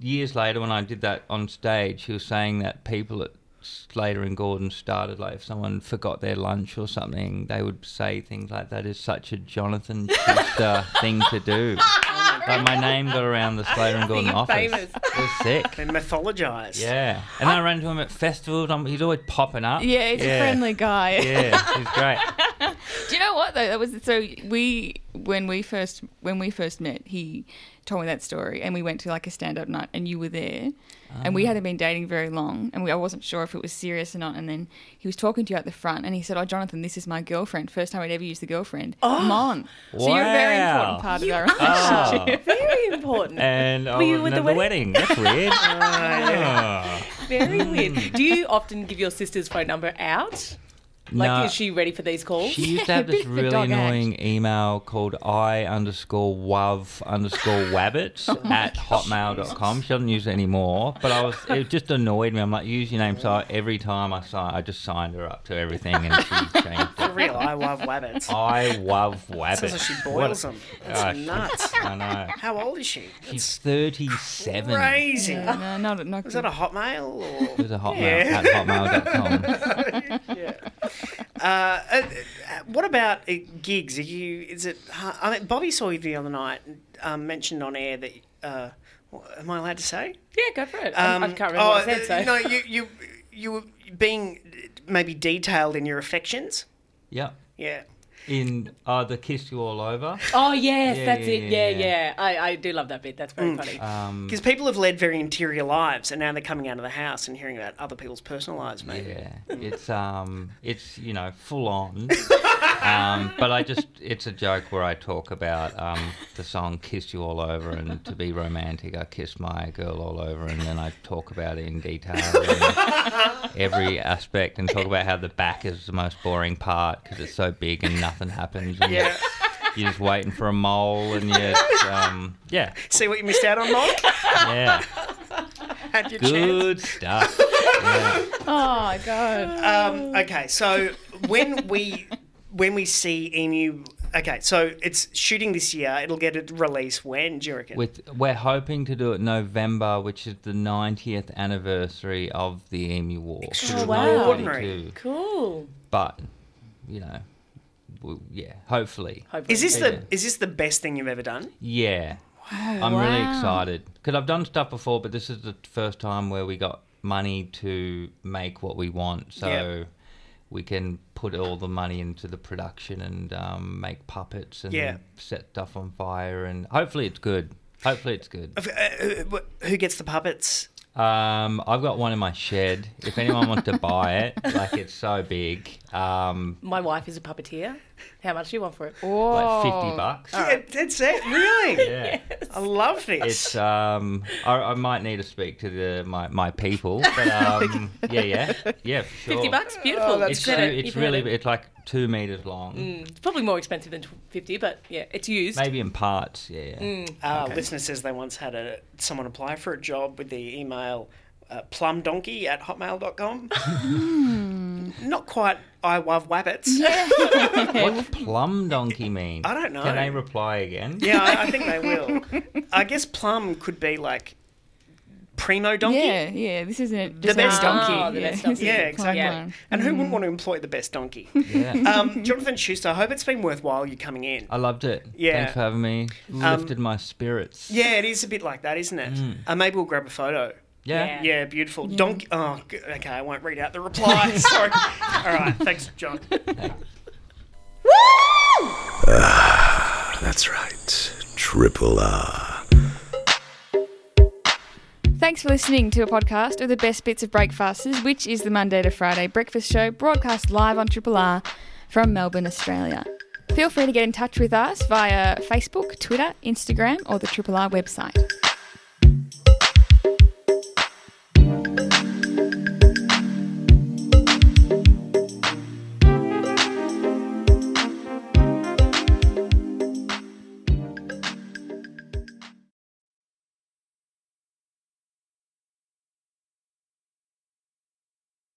years later when I did that on stage, he was saying that people at Slater and Gordon started like if someone forgot their lunch or something, they would say things like that is such a Jonathan Schuster thing to do. Like my name got around the Slater and Gordon office. famous. It was sick. They mythologise. Yeah, and then I ran into him at festivals. I'm, he's always popping up. Yeah, he's a friendly guy. Yeah, he's great. Do you know what though? That was so we when we first when we first met, he told me that story, and we went to like a stand up night, and you were there, and we Ah. hadn't been dating very long, and we, I wasn't sure if it was serious or not, and then he was talking to you at the front, and he said, "Oh, Jonathan, this is my girlfriend. First time I'd ever used the girlfriend. Come on." So you're a very important part You of our relationship. Very important. And I Were you wasn't at at the the wedding. That's weird. yeah. Oh. Very weird. Do you often give your sister's phone number out? Like, No. is she ready for these calls? She used to have this really dog act. annoying email called I underscore wav underscore wabbits Oh my at hotmail.com. She doesn't use it anymore, but I was it just annoyed me. I'm like, use your name. So I, every time I sign, I just signed her up to everything and she changed It. For it. real, I love wabbits. I love wabbits. Sounds like she boils a- them. That's Oh, nuts. I know. How old is she? She's 37. Crazy. Yeah, no, not, not Was that a hotmail or? It was a hotmail Yeah. at hotmail.com. yeah. Uh, uh, what about uh, gigs? Are you? Is it? Uh, I mean, Bobby saw you the other night. Um, mentioned on air that. Uh, am I allowed to say? Yeah, go for it. I- I can't remember what I said, so. Um, oh, No, you you you were being maybe detailed in your affections. Yeah. Yeah. In uh, the Kiss You All Over. Oh yes, Yeah, that's yeah, it. Yeah, yeah, yeah. I, I do love that bit. That's very Mm. funny. Um, Because people have led very interior lives, and now they're coming out of the house and hearing about other people's personal lives. Maybe. Yeah, it's um, it's you know full on. um, but I just it's a joke where I talk about um, the song "Kiss You All Over" and to be romantic, I kiss my girl all over, and then I talk about it in detail, and every aspect, and talk about how the back is the most boring part because it's so big and nothing happens. And Yeah. You're just waiting for a mole, and you, um, yeah, See what you missed out on, Mike? yeah, Had your good chance. stuff. Yeah. Oh god. Um, okay, so when we when we see Emu, okay, so it's shooting this year. It'll get a release when? Do you reckon? With we're hoping to do it November, which is the 90th anniversary of the Emu War. which is Oh, wow. Cool. But you know, w yeah, hopefully. hopefully. is this Yeah. the is this the best thing you've ever done? Yeah. Wow. I'm really excited because I've done stuff before, but this is the first time where we got money to make what we want. So Yeah. We can put all the money into the production and um, make puppets and Yeah. set stuff on fire, and hopefully it's good. Hopefully it's good. Uh, uh, who gets the puppets? Um, I've got one in my shed. If anyone wants to buy it, like it's so big. Um, My wife is a puppeteer. How much do you want for it? like fifty bucks. Yeah, that's it. Really? Yeah. I love this. It's um, I, I might need to speak to the my, my people, but um, yeah, yeah, yeah, for sure. 50 bucks? Beautiful. Oh, that's It's, so- it. it's really it. it's like two meters long, Mm, It's probably more expensive than 50, but yeah, it's used. maybe in parts. Yeah, yeah. Mm. Uh, Listener says they once had a someone apply for a job with the email uh, plumdonkey at hotmail.com. Not quite I love wabbits. What's plum donkey mean? I don't know. Can they reply again? Yeah, I, I think they will. I guess plum could be like primo donkey. Yeah, yeah. This isn't The best donkey. Oh, the best donkey. Yeah, exactly. fun one. And who wouldn't want to employ the best donkey? Yeah. Um, Jonathan Schuster, I hope it's been worthwhile you coming in. I loved it. Yeah. Thanks for having me. Um, Lifted my spirits. Yeah, it is a bit like that, isn't it? Uh, maybe we'll grab a photo. Yeah. Yeah, beautiful. Donkey. Oh, g- okay. I won't read out the reply. Sorry. All right. Thanks, John. Woo! Ah, that's right. Triple R. Thanks for listening to a podcast of the best bits of breakfasts, which is the Monday to Friday breakfast show broadcast live on Triple R from Melbourne, Australia. Feel free to get in touch with us via Facebook, Twitter, Instagram, or the Triple R website.